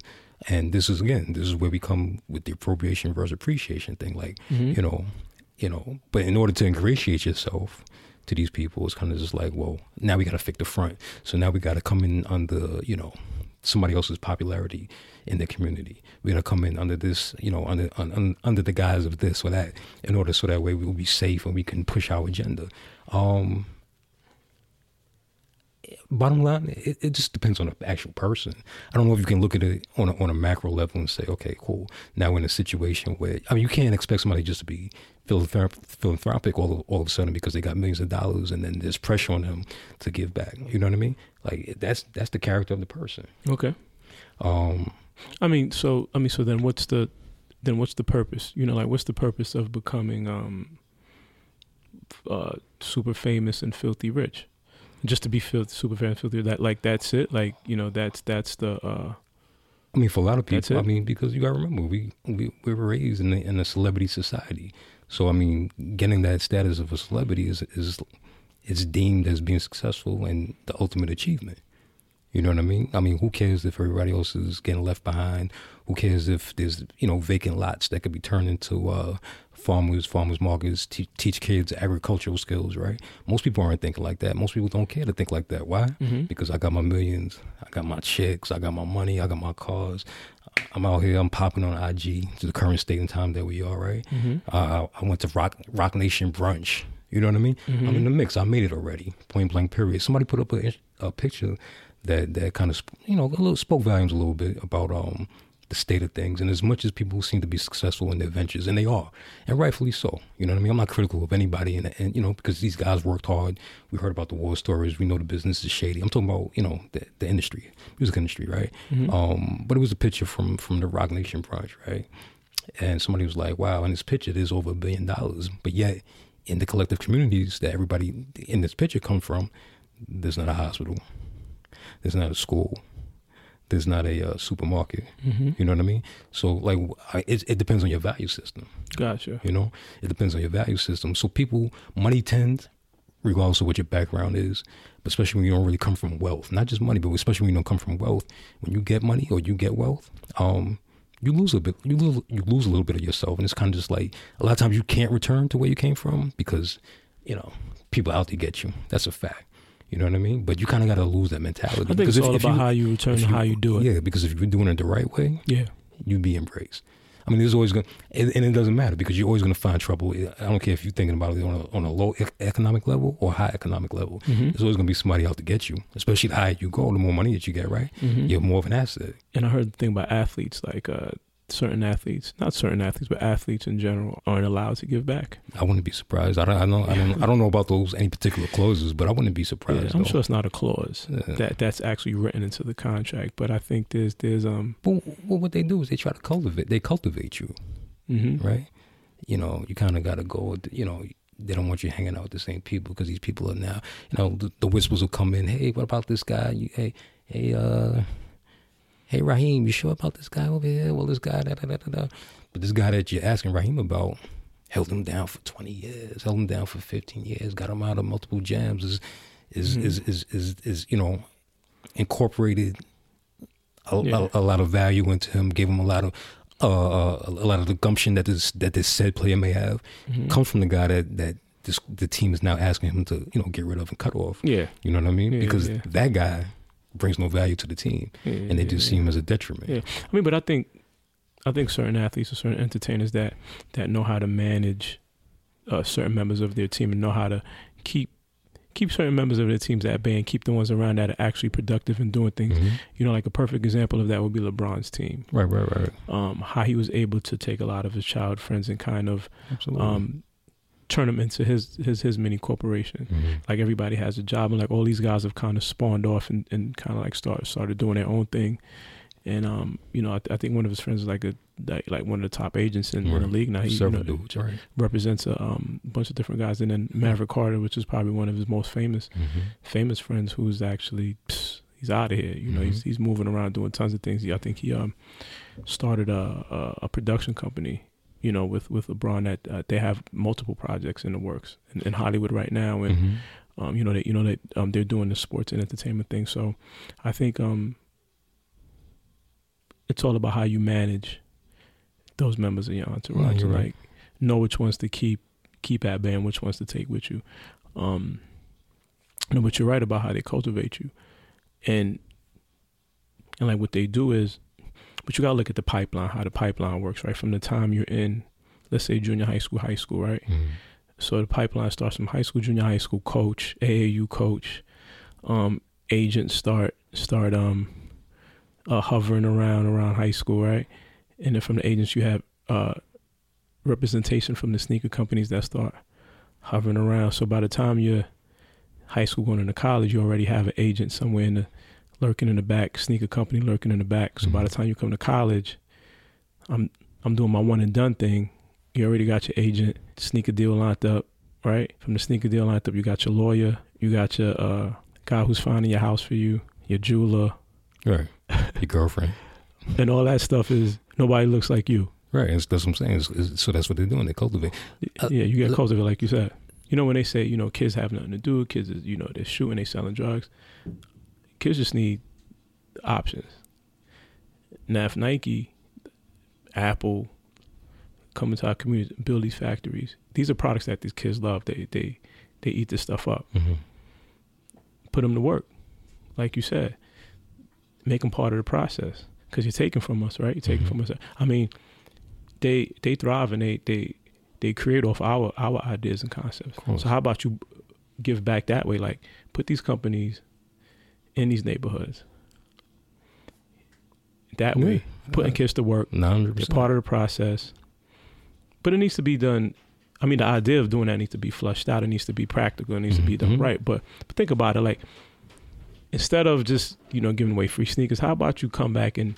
And this is again, this is where we come with the appropriation versus appreciation thing. Like, Mhm. you know, you know. But in order to ingratiate yourself to these people, it's kind of just like, well, now we got to fix the front. So now we got to come in on the, you know, somebody else's popularity in the community. We got to come in under this, you know, under un, un, under the guise of this or that, in order so that way we will be safe and we can push our agenda. Um, bottom line, it, it just depends on the actual person. I don't know if you can look at it on a, on a macro level and say, okay, cool. Now we're in a situation where I mean, you can't expect somebody just to be philanthropic all of, all of a sudden because they got millions of dollars and then there's pressure on them to give back. You know what I mean? Like that's that's the character of the person. okay. Um, I mean, so I mean, so then what's the then what's the purpose? You know, like what's the purpose of becoming um uh super famous and filthy rich? Just to be filthy, super famous, filthy. That like that's it. Like you know, that's that's the uh I mean, for a lot of people, I mean, because you got to remember, we, we we were raised in, the, in a celebrity society. So I mean, getting that status of a celebrity is is is deemed as being successful and the ultimate achievement. You know what I mean? I mean, who cares if everybody else is getting left behind? Who cares if there's you know vacant lots that could be turned into uh, farmers, farmers markets, te- teach kids agricultural skills, right? Most people aren't thinking like that. Most people don't care to think like that. Why? Mm-hmm. Because I got my millions, I got my checks, I got my money, I got my cars. I'm out here, I'm popping on IG to the current state and time that we are, right? Mm-hmm. Uh, I went to Roc Roc Nation brunch. You know what I mean? Mm-hmm. I'm in the mix. I made it already. Point blank. Period. Somebody put up a, a picture that that kind of you know a little spoke volumes a little bit about um the state of things. And as much as people seem to be successful in their ventures, and they are, and rightfully so. You know what I mean? I'm not critical of anybody, and, and you know because these guys worked hard. We heard about the war stories. We know the business is shady. I'm talking about you know the, the industry, music industry, right? Mm-hmm. Um, but it was a picture from from the Roc Nation brunch, right? And somebody was like, "Wow!" In this picture, there's over a billion dollars, but yet in the collective communities that everybody in this picture come from, there's not a hospital, there's not a school, there's not a uh, supermarket. Mm-hmm. You know what I mean? So like, I, it, it depends on your value system. Gotcha. You know, it depends on your value system. So people, money tends, regardless of what your background is, but especially when you don't really come from wealth, not just money, but especially when you don't come from wealth. When you get money or you get wealth, um, you lose a bit. You lose, you lose a little bit of yourself, and it's kind of just like a lot of times you can't return to where you came from because, you know, people out to get you. That's a fact. You know what I mean? But you kind of got to lose that mentality. I think because it's if- all if about you- how you return and how you do it. Yeah, because if you're doing it the right way, Yeah. you'd be embraced. I mean, there's always going, and, and it doesn't matter because you're always going to find trouble. I don't care if you're thinking about it on a, on a low ec- economic level or high economic level. Mhm. There's always going to be somebody out to get you. Especially the higher you go, the more money that you get, right? Mhm. You're more of an asset. And I heard the thing about athletes, like uh, certain athletes, not certain athletes, but athletes in general, aren't allowed to give back. I wouldn't be surprised. I don't, I don't, I don't, I don't know about those any particular clauses, but I wouldn't be Yeah, surprised. I'm though. sure it's not a clause Yeah. that that's actually written into the contract, but I think there's there's um But well, what they do is they try to cultivate. They cultivate you, mhm. right? You know, you kind of got to go. with You know, they don't want you hanging out with the same people because these people are now. You know, the, the whispers will come in. Hey, what about this guy? You, hey, hey, uh, hey, Raheem, you sure about this guy over here? Well, this guy, da da da da da. But this guy that you're asking Raheem about held him down for 20 years, held him down for 15 years, got him out of multiple jams. Is is Mhm. is, is is is you know incorporated a, Yeah. a, a lot of value into him, gave him a lot of uh, uh, a lot of the gumption that this that this said player may have Mhm. comes from the guy that that this, the team is now asking him to you know get rid of and cut off. Yeah. You know what I mean? Yeah, because yeah. that guy brings no value to the team, yeah and they just see him as a detriment. Yeah. I mean, but I think I think certain athletes or certain entertainers that that know how to manage uh, certain members of their team and know how to keep keep certain members of their teams at bay and keep the ones around that are actually productive and doing things. Mhm. You know, like a perfect example of that would be LeBron's team. Right, right, right. Um, how he was able to take a lot of his child friends and kind of Absolutely. um, turn them into his his his mini corporation. Mhm. Like everybody has a job, and like all these guys have kind of spawned off and, and kind of like start started doing their own thing. And um, you know, I, th- I think one of his friends is like a like, like one of the top agents in, in the league now. He you know, dudes, right? represents a um, bunch of different guys, and then Maverick Carter, which is probably one of his most famous Mm-hmm. famous friends, who's actually pss, he's out of here. You know, he's Mhm. he's moving around doing tons of things. I think he um started a, a a production company. You know, with with LeBron, that uh, they have multiple projects in the works in, in Hollywood right now, and Mhm. um, you know that you know that um, they're doing the sports and entertainment thing. So I think um, it's all about how you manage those members of your entourage. right. Like know which ones to keep keep at bay and which ones to take with you. Um, no, but you're right about how they cultivate you, and and like what they do is, but you gotta look at the pipeline, how the pipeline works, right? From the time you're in, let's say junior high school, high school, right? Mhm. So the pipeline starts from high school, junior high school coach, AAU coach, um, agents start start um uh, hovering around around high school, right? And then from the agents you have uh representation from the sneaker companies that start hovering around. So by the time you're high school going into college, you already have an agent somewhere in the lurking in the back, sneaker company lurking in the back. So by Mhm. the time you come to college, I'm I'm doing my one and done thing. You already got your agent, sneaker deal lined up, right? From the sneaker deal lined up, you got your lawyer, you got your uh, guy who's finding your house for you, your jeweler, Right. Your girlfriend. and all that stuff is nobody looks like you. Right. That's, that's what I'm saying. It's, it's, so that's what they're doing. They cultivate. Uh, yeah, you get cultivated like you said. You know when they say you know kids have nothing to do, kids is you know they're shooting, they selling drugs. Kids just need options. Now, if Nike, Apple, come into our community, build these factories, these are products that these kids love. They they they eat this stuff up. Mm-hmm. Put them to work, like you said. Make them part of the process because you're taking from us, right? You're taking Mhm. from us. I mean, they they thrive and they they they create off our our ideas and concepts. So how about you give back that way? Like put these companies in these neighborhoods. That Yeah. way, putting kids to work. Nine hundred They're percent. part of the process. But it needs to be done. I mean, the idea of doing that needs to be flushed out. It needs to be practical. It needs to be done Mhm. right. But, but think about it. Like instead of just you know giving away free sneakers, how about you come back and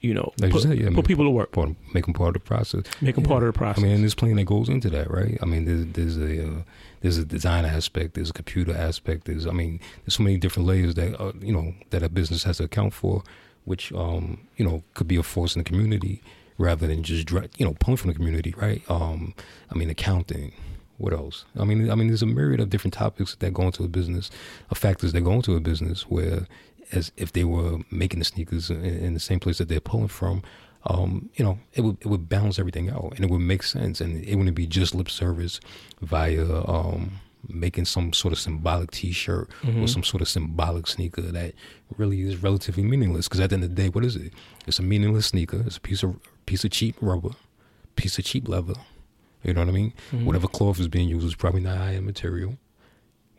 you know Like you put, said, yeah, put people to work, Part, make them part of the process. make them Yeah. part of the process. I mean, and there's plenty that goes into that, right? I mean, there's there's a uh, there's a design aspect, there's a computer aspect, there's I mean, there's so many different layers that uh, you know that a business has to account for, which um you know could be a force in the community rather than just you know pulling from the community, right? Um, I mean, accounting. What else? I mean, I mean, there's a myriad of different topics that go into a business, of factors that go into a business where, as if they were making the sneakers in, in the same place that they're pulling from, um, you know, it would it would balance everything out, and it would make sense, and it wouldn't be just lip service via um, making some sort of symbolic T-shirt Mhm. or some sort of symbolic sneaker that really is relatively meaningless. Because at the end of the day, what is it? It's a meaningless sneaker. It's a piece of piece of cheap rubber, piece of cheap leather. You know what I mean? Mhm. Whatever cloth is being used is probably not high end material.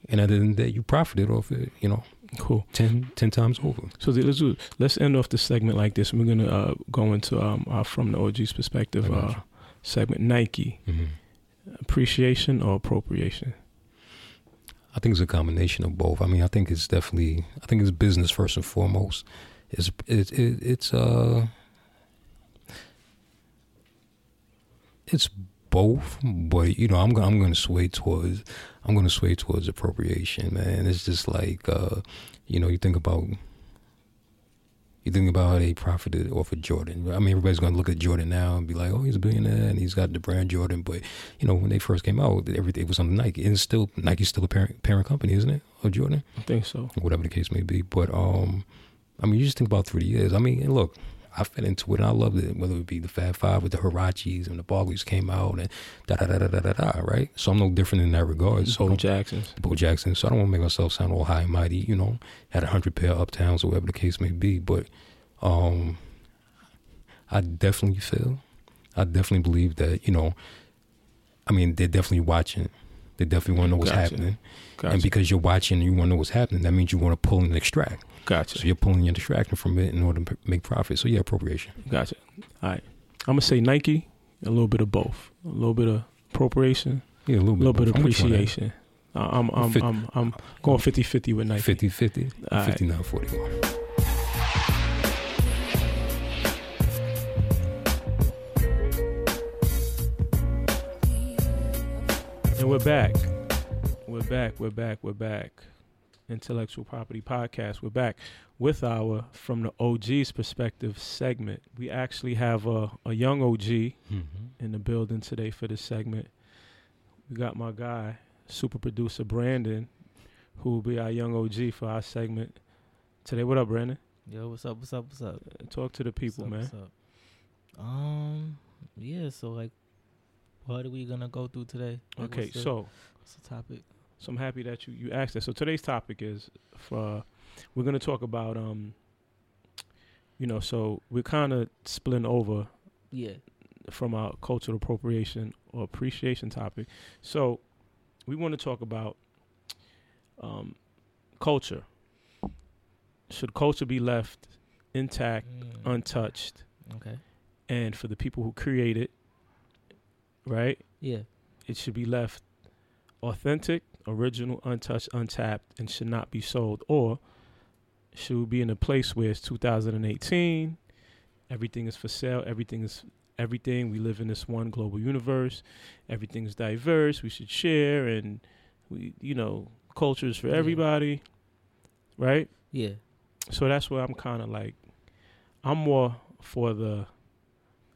And at the end of the day, you profited off it, you know, Cool. 10, 10 times over. So the- let's do, let's end off the segment like this. We're gonna uh, go into um, our from the OG's perspective uh, segment. Nike Mm-hmm. appreciation or appropriation. I think it's a combination of both. I mean, I think it's definitely, I think it's business first and foremost. It's it, it, it's uh, it's both, but you know, I'm gonna I'm gonna sway towards I'm gonna sway towards appropriation, man. It's just like uh, you know, you think about you think about how they profited off of Jordan. I mean, everybody's gonna look at Jordan now and be like, "Oh, he's a billionaire and he's got the brand Jordan." But you know, when they first came out, everything was on Nike, and it's still Nike's still a parent parent company, isn't it, of Jordan? I think so. whatever the case may be. But um, I mean, you just think about through the years. I mean, look, I fell into it and I loved it. Whether it be the Fab Five with the Huaraches and the Barkleys came out and da da da da da da da. Right. So I'm no different in that regard. So Bo Jackson's. Bo Jackson. So I don't want to make myself sound all high and mighty. You know, had a hundred pair of uptowns or whatever the case may be. But um, I definitely feel, I definitely believe that you know, I mean, they're definitely watching. They definitely want to know what's Gotcha. happening. Gotcha. And because you're watching and you want to know what's happening, that means you want to pull and extract. Gotcha. So you're pulling and extracting from it in order to make profit. So yeah, appropriation. Gotcha. All right. I'm gonna say Nike. A little bit of both. A little bit of appropriation. Yeah, a little bit, A little bit of I'm with you on that. appreciation. I'm I'm Fit- I'm I'm going 50-50 with Nike. 50 50, All right. 59 41. And we're back. We're back. We're back. We're back. Intellectual Property Podcast. We're back with our From the OG's Perspective segment. We actually have a, a young OG Mm-hmm. in the building today for this segment. We got my guy, super producer Brandon, who will be our young OG for our segment today. What up, Brandon? Yo, what's up? What's up? What's up? Talk to the people, what's up, man. What's up? Um, yeah. So like, what are we gonna go through today? Like, Okay, what's the, so what's the topic? So I'm happy that you you asked that. So today's topic is for we're gonna talk about um you know so we're kind of splitting over Yeah. from our cultural appropriation or appreciation topic. So we want to talk about um culture. Should culture be left intact, Mm, untouched, okay. and for the people who create it, right? Yeah. It should be left authentic, original, untouched, untapped, and should not be sold. Or should we be in a place where it's 2018, everything is for sale, everything is everything. We live in this one global universe. Everything is diverse. We should share, and we, you know, cultures for Yeah. everybody, right? Yeah. So that's where I'm kind of like, I'm more for the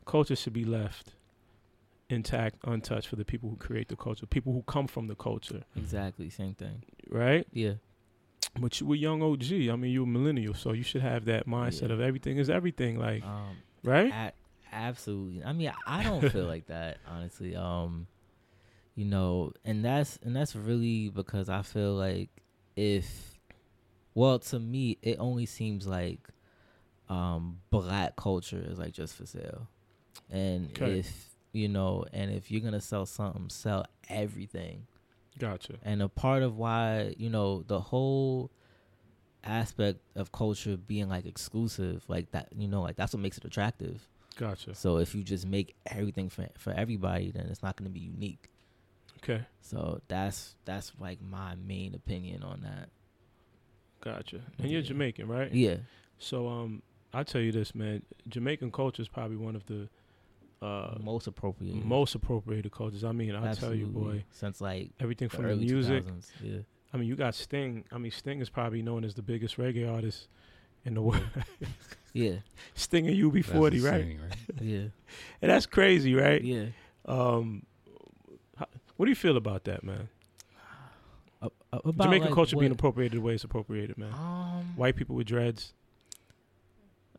culture should be left intact, untouched for the people who create the culture, people who come from the culture, Exactly. Same thing. right? Yeah. But you were young OG. I mean, you're a millennial, so you should have that mindset Yeah. of everything is everything. Like, Um, right? a- absolutely. I mean, I don't feel like that honestly. Um, you know, and that's and that's really because I feel like if, well, to me, it only seems like, um, black culture is like just for sale, and Okay. if you know, and if you're gonna sell something, sell everything. Gotcha. And a part of why, you know, the whole aspect of culture being like exclusive, like that, you know, like that's what makes it attractive. Gotcha. So if you just make everything for for everybody, then it's not going to be unique. Okay. So that's that's like my main opinion on that. Gotcha. And you're Jamaican, right? Yeah. So, um, I tell you this, man. Jamaican culture is probably one of the uh, most appropriate. most appropriated cultures. I mean, I tell you, boy, Since like everything the from the music. 2000s. Yeah. I mean, you got Sting. I mean, Sting is probably known as the biggest reggae artist in the world. Yeah. Sting and UB40, right? insane, right? Yeah. And that's crazy, right? Yeah. Um, how, what do you feel about that, man? Uh, about, Jamaican like, culture being appropriated the way it's appropriated, man. Um. White people with dreads.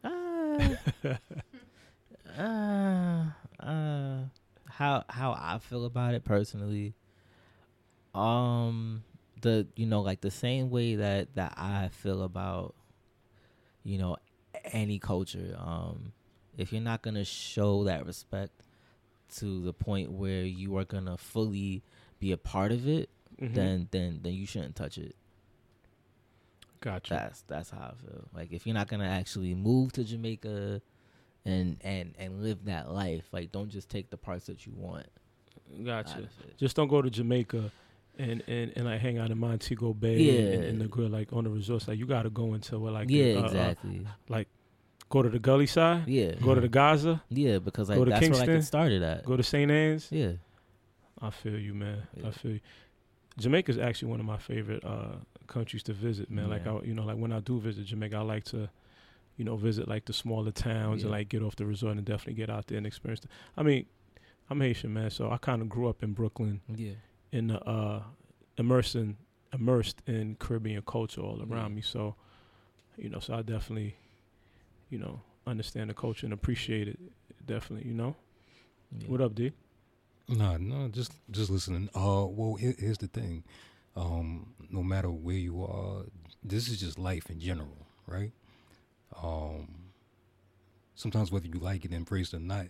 Uh, uh, uh, how how I feel about it personally. Um, the you know like the same way that that I feel about, you know, any culture. Um, if you're not gonna show that respect to the point where you are gonna fully be a part of it, Mhm. then then then you shouldn't touch it. gotcha. That's that's how I feel. Like if you're not gonna actually move to Jamaica and and and live that life, like don't just take the parts that you want Gotcha. Just don't go to Jamaica and, and, and like hang out in Montego Bay Yeah. and, and the grill like on the resorts. Like you got to go into what like yeah, uh, uh, exactly. like go to the gully side, yeah, go to the Gaza, yeah, because like Go to that's where like it started at. go to St. Ann's. Yeah, I feel you, man. Yeah. I feel you. Jamaica's actually one of my favorite uh, countries to visit, man. Like I, you know, like when I do visit Jamaica, I like to, you know, visit like the smaller towns and like get off the resort and definitely get out there and experience. The, I mean, I'm Haitian, man, so I kind of grew up in Brooklyn yeah, in the uh, immersing, immersed in Caribbean culture all Yeah. around me. So, you know, so I definitely, you know, understand the culture and appreciate it. Definitely, you know. yeah. What up, D? No, no, just just listening. Uh, well, here, here's the thing. Um, no matter where you are, this is just life in general, right? Um, sometimes whether you like it, and embrace it or not,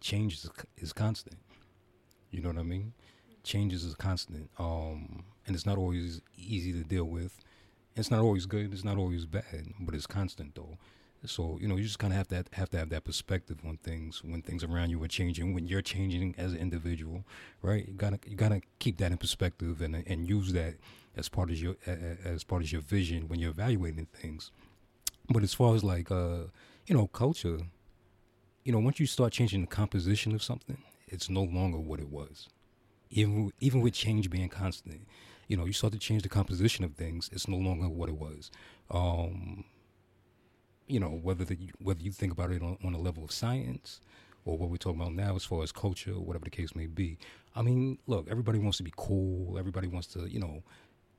change is, is constant. You know what I mean? Changes is constant. Um, and it's not always easy to deal with. It's not always good. It's not always bad, but it's constant though. So you know, you just kind of have to have to have that perspective on things when things around you are changing, when you're changing as an individual, right? You gotta you gotta keep that in perspective and and use that as part of your as part of your vision when you're evaluating things. But as far as like uh, you know, culture, you know, once you start changing the composition of something, it's no longer what it was. Even even with change being constant, you know, you start to change the composition of things, it's no longer what it was. Um, you know, whether the, whether you think about it on, on a level of science or what we're talking about now as far as culture, whatever the case may be. I mean, look, everybody wants to be cool. Everybody wants to, you know,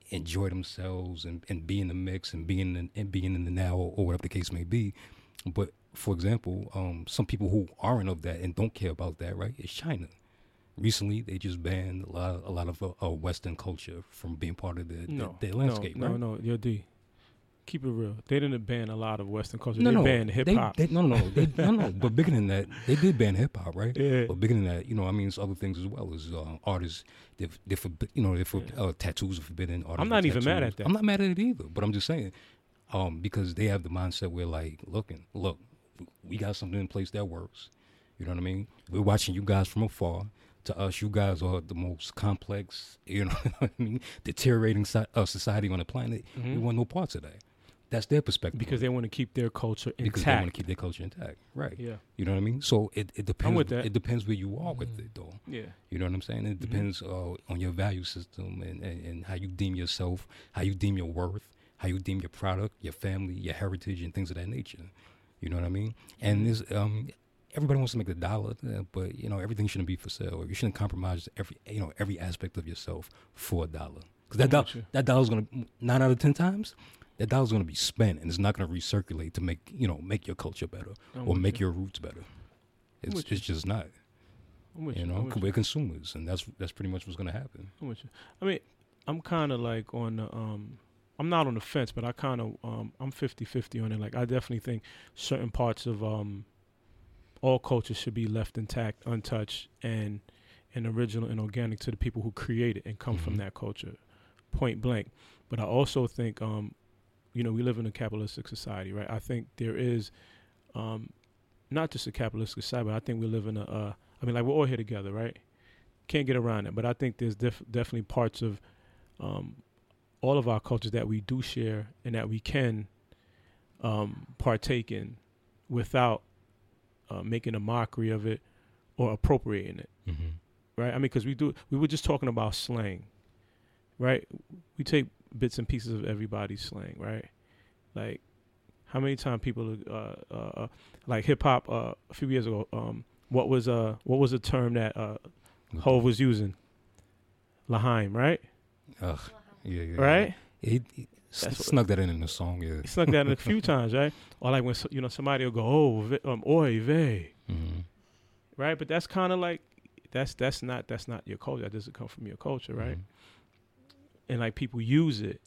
enjoy themselves and, and be in the mix and being in, and being in the now or whatever the case may be. But for example, um, some people who aren't of that and don't care about that, right? Is China. Recently, they just banned a lot, a lot of uh, Western culture from being part of their, No, their, their landscape, no, right? no, no, yo, D. Keep it real. They didn't ban a lot of Western culture. No, they no, banned hip hop. No, no, no, they, no, no. But bigger than that, they did ban hip hop, right? Yeah. But bigger than that, you know, I mean, it's other things as well. As uh, artists, they, they forbi- you know, they for, uh, tattoos are forbidden. Artists I'm not even mad at that. I'm not mad at it either. But I'm just saying, um, because they have the mindset where like, looking, look, we got something in place that works. You know what I mean? We're watching you guys from afar. To us, you guys are the most complex, you know what I mean, deteriorating si- uh, society on the planet. We Mhm. want no parts of that. That's their perspective. because they want to keep their culture intact. because they want to keep their culture intact, right? yeah, You know what I mean? So it, it depends. I'm with that. It depends where you are with Mm. it, though. yeah. You know what I'm saying? It Mhm. depends uh, on your value system and, and, and how you deem yourself, how you deem your worth, how you deem your product, your family, your heritage, and things of that nature. You know what I mean? And Mhm. this, um, everybody wants to make a dollar, uh, but you know everything shouldn't be for sale. You shouldn't compromise every you know every aspect of yourself for a dollar. because that I'm dollar, with you. that dollar's gonna nine out of ten times that dollar's gonna be spent and it's not gonna recirculate to make you know make your culture better I'm or make you. your roots better. It's you. it's just not. You you. know, I'm with 'cause you. we're consumers, and that's that's pretty much what's gonna happen. I'm with you. I mean, I'm kind of like on the um I'm not on the fence, but I kind of um I'm 50-50 on it. Like I definitely think certain parts of um all cultures should be left intact, untouched and and original and organic to the people who create it and come from Mhm. that culture. Point blank. But I also think um you know, we live in a capitalistic society, right? I think there is um not just a capitalistic society, but I think we live in a uh I mean like we're all here together, right? can't get around it. But I think there's def- definitely parts of um, all of our cultures that we do share and that we can um, partake in without uh, making a mockery of it or appropriating it. Mm-hmm. Right? I mean, because we do. We were just talking about slang, right? We take bits and pieces of everybody's slang, right? Like how many times people uh, uh, uh, like hip hop uh, a few years ago. Um, what was uh what was a term that uh, Hov was using? L'chaim, right? Ugh, yeah, yeah, Right? Yeah. He, he s- snuck that in in the song. Yeah. He snuck that in a few times, right? Or like when so- you know somebody will go, "Oh, ve- um, oi vey," Mm-hmm. right? But that's kind of like that's that's not that's not your culture. That doesn't come from your culture, right? Mm-hmm. And like people use it,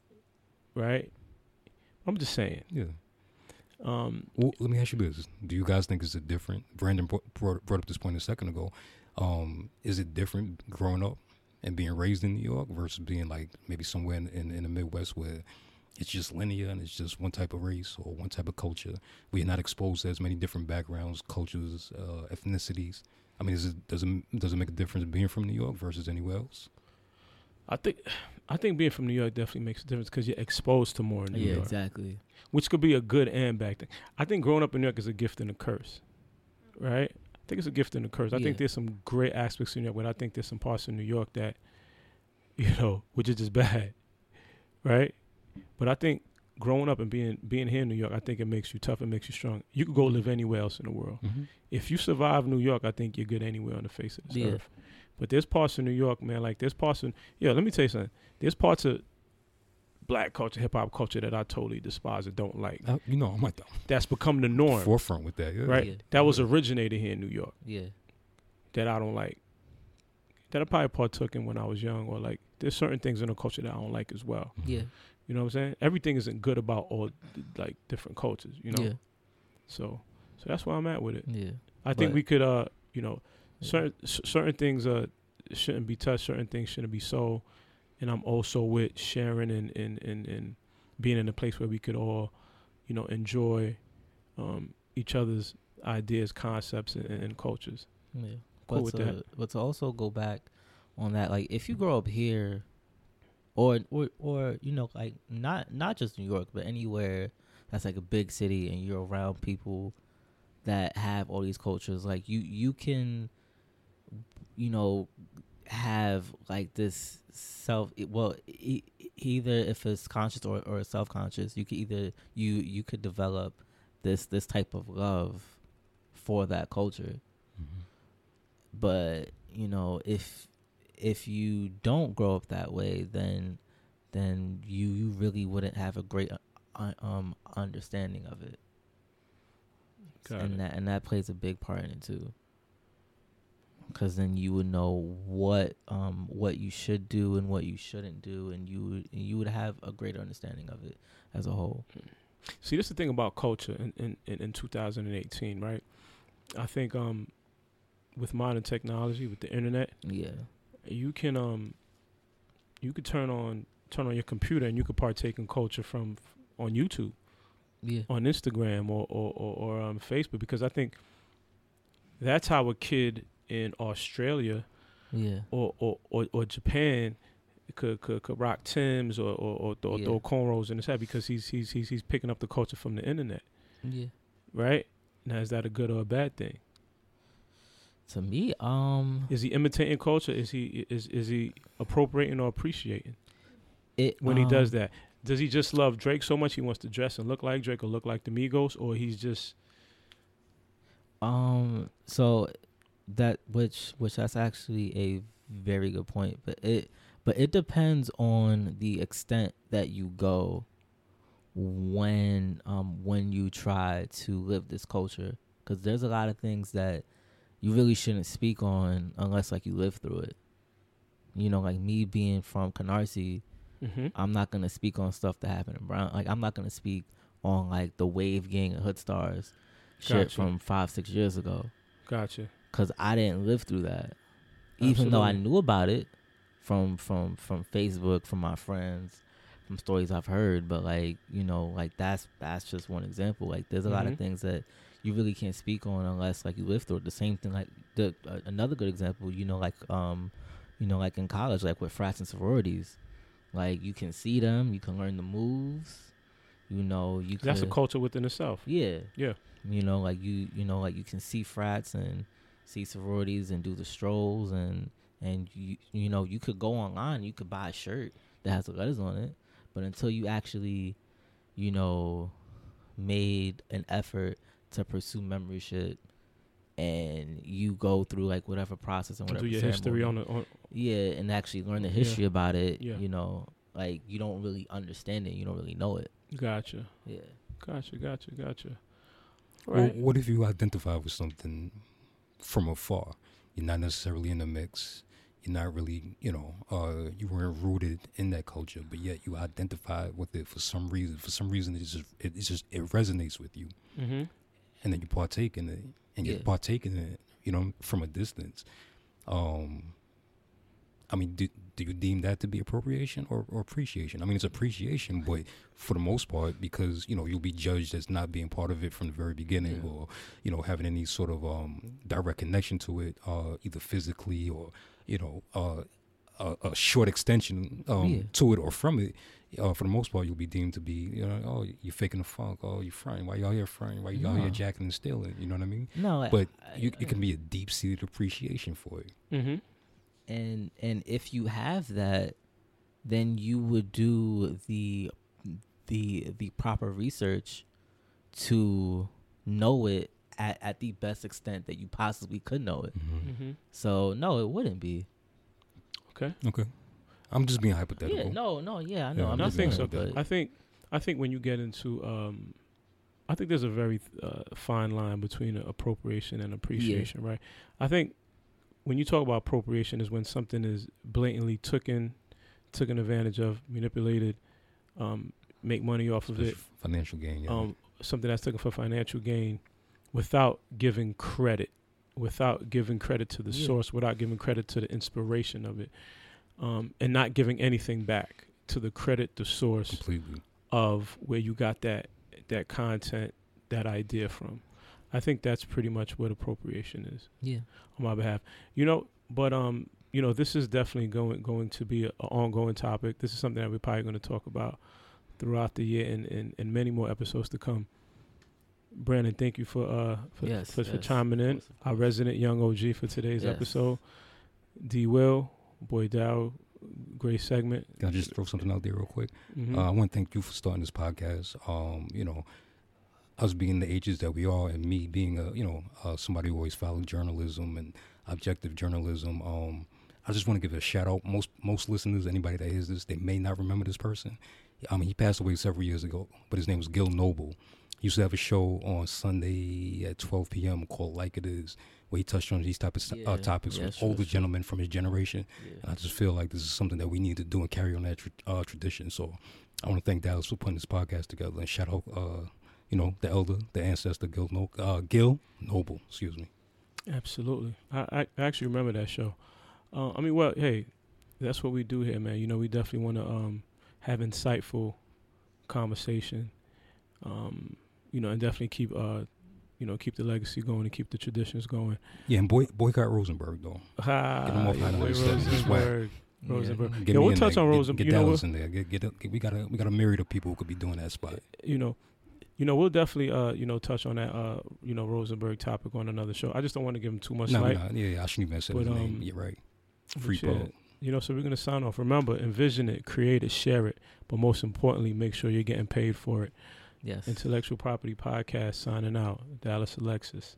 right? I'm just saying. Yeah. Um, Well, let me ask you this: Do you guys think it's a different? Brandon brought, brought up this point a second ago. Um, is it different growing up and being raised in New York versus being like maybe somewhere in, in, in the Midwest where it's just linear and it's just one type of race or one type of culture? We're not exposed to as many different backgrounds, cultures, uh, ethnicities. I mean, is it, does it does it make a difference being from New York versus anywhere else? I think I think being from New York definitely makes a difference because you're exposed to more in New yeah, York, Yeah, exactly. which could be a good and bad thing. I think growing up in New York is a gift and a curse, right? I think it's a gift and a curse. I Yeah. think there's some great aspects in New York, but I think there's some parts of New York that, you know, which is just bad, right? But I think growing up and being being here in New York, I think it makes you tough. It makes you strong. You could go live anywhere else in the world. Mm-hmm. If you survive New York, I think you're good anywhere on the face of this Yeah. earth. But there's parts of New York, man. Like there's parts of yeah. Let me tell you something. There's parts of black culture, hip hop culture that I totally despise and don't like. Uh, you know, I'm like the That's become the norm, forefront with that. Yeah. right? Yeah. That was originated here in New York. Yeah, That I don't like. That I probably partook in when I was young, or like there's certain things in the culture that I don't like as well. Yeah, You know what I'm saying? Everything isn't good about all like different cultures. You know. yeah, So so that's where I'm at with it. yeah. I think But- we could, uh, you know, Yeah. Certain certain things uh shouldn't be touched, certain things shouldn't be sold, and I'm also with sharing and and and, and being in a place where we could all, you know, enjoy um, each other's ideas, concepts, and, and cultures. Yeah. Cool but with to, that. But to also go back on that, like if you grow up here, or or or you know, like not not just New York, but anywhere that's like a big city, and you're around people that have all these cultures, like you you can, you know, have like this self. Well, e- either if it's conscious or or self conscious, you could either you you could develop this this type of love for that culture Mhm. but you know if if you don't grow up that way then then you you really wouldn't have a great uh, um understanding of it Got and it. that and that plays a big part in it too because then you would know what um what you should do and what you shouldn't do and you would you would have a greater understanding of it as a whole See, this is the thing about culture in, in, in, in 2018, right? I think um, with modern technology, with the internet, yeah you can um, you could turn on turn on your computer and you could partake in culture from on YouTube. yeah on Instagram or or, or, or um, Facebook because I think that's how a kid in Australia yeah or or, or, or Japan could, could could rock Tim's or or, or, throw, Yeah. throw cornrows in his head because he's he's he's he's picking up the culture from the internet, yeah right? Now is that a good or a bad thing? to me um Is he imitating culture? Is he is is he appropriating or appreciating it when he um, does that? Does he just love Drake so much he wants to dress and look like Drake or look like the Migos, or he's just Um. So that which which that's actually a very good point, but it but it depends on the extent that you go when um when you try to live this culture because there's a lot of things that you really shouldn't speak on unless like you live through it you know like me being from canarsie Mm-hmm. i'm not gonna speak on stuff that happened in brown like i'm not gonna speak on like the wave gang and hood stars shit from five six years ago Gotcha. Because I didn't live through that. Even though I knew about it from from from Facebook, from my friends, from stories I've heard, but like you know, like that's that's just one example. Like there's a lot of Mhm. things that you really can't speak on unless like you live through it. The same thing, like the uh, another good example, you know, like um, you know, like in college, like with frats and sororities, like you can see them, you can learn the moves. You know, you. That's a culture within itself. Yeah. Yeah. You know, like you you know, like you can see frats and see sororities and do the strolls and and you you know, you could go online, you could buy a shirt that has the letters on it, but until you actually, you know, made an effort to pursue membership and you go through like whatever process and To whatever do your history on ceremony, the on, yeah, and actually learn the Yeah. history about it, Yeah. you know, like you don't really understand it, you don't really know it. Gotcha. Yeah. Gotcha. Gotcha. Gotcha. Well, Right. what if you identify with something from afar? You're not necessarily in the mix. You're not really, you know, uh, you weren't rooted in that culture, but yet you identify with it for some reason. For some reason, it's just, it, just it resonates with you, mm-hmm. and then you partake in it, and you partake in it, you know, from a distance. Um, I mean, do, do you deem that to be appropriation or, or appreciation? I mean, it's appreciation, but for the most part, because you know you'll be judged as not being part of it from the very beginning, Yeah. or you know having any sort of um, direct connection to it, uh, either physically or you know uh, a, a short extension um, Yeah. to it or from it. Uh, for the most part, you'll be deemed to be, you know, oh, you're faking the funk. Oh, you're fronting. Why y'all here fronting? Why y'all No. here jacking and stealing? You know what I mean? No, I- But I- you, it can be a deep seated appreciation for it. Mm-hmm. And and if you have that then you would do the the the proper research to know it at, at the best extent that you possibly could know it Mm-hmm. so no it wouldn't be Okay. Okay. I'm just being hypothetical. yeah no no yeah i know Yeah, i'm No, I think saying, so. I think I think when you get into um, I think there's a very uh, fine line between appropriation and appreciation, right? I think when you talk about appropriation is when something is blatantly taken, taken advantage of, manipulated, um, make money off of Just it, financial gain. Yeah. um, something that's taken for financial gain, without giving credit, without giving credit to the Yeah. source, without giving credit to the inspiration of it, um, and not giving anything back to the credit, the source completely. of where you got that that content, that idea from. I think that's pretty much what appropriation is yeah on my behalf. You know, but um, you know, this is definitely going going to be an ongoing topic. This is something that we're probably going to talk about throughout the year and, and, and many more episodes to come. Brandon, thank you for uh for, Yes, for, for yes, chiming of in. course, of Our resident young OG for today's Yes. episode. D Will, Boy Dow, great segment. Can I just throw something out there real quick? Mhm. Uh, I want to thank you for starting this podcast. Um, you know, us being the ages that we are, and me being a you know uh, somebody who always followed journalism and objective journalism. Um, I just want to give a shout out. Most most listeners, anybody that hears this, they may not remember this person. I mean, he passed away several years ago, but his name was Gil Noble. He used to have a show on Sunday at 12 p.m. called Like It Is, where he touched on these type of Yeah, uh, topics yeah, with sure, older sure. gentlemen from his generation. yeah. And I just feel like this is something that we need to do and carry on that tra- uh, tradition. So I want to thank Dallas for putting this podcast together and shout out, uh, you know, the elder, the ancestor, Gil, no- uh, Gil Noble. Excuse me. Absolutely. I, I I actually remember that show. Uh, I mean, well, hey, that's what we do here, man. You know, we definitely want to um, have insightful conversation. Um, you know, and definitely keep uh, you know, keep the legacy going and keep the traditions going. Yeah, and boy, boycott Rosenberg though. Ha, Get him off your my boy list. That's- that's whack. Rosenberg. Yeah. Rosenberg. Yeah, we'll touch there. on Rosenberg. Get, You know Dallas what? in there. Get, get, get, we got a we got a myriad of people who could be doing that spot. You know, you know, we'll definitely uh, you know, touch on that uh, you know, Rosenberg topic on another show. I just don't want to give him too much No, light. no, yeah, yeah, I shouldn't even say But, his name. um, You're right. but Free yeah. You know, so we're gonna sign off. Remember, envision it, create it, share it, but most importantly, make sure you're getting paid for it. yes Intellectual Property Podcast signing out. Dallas Alexis.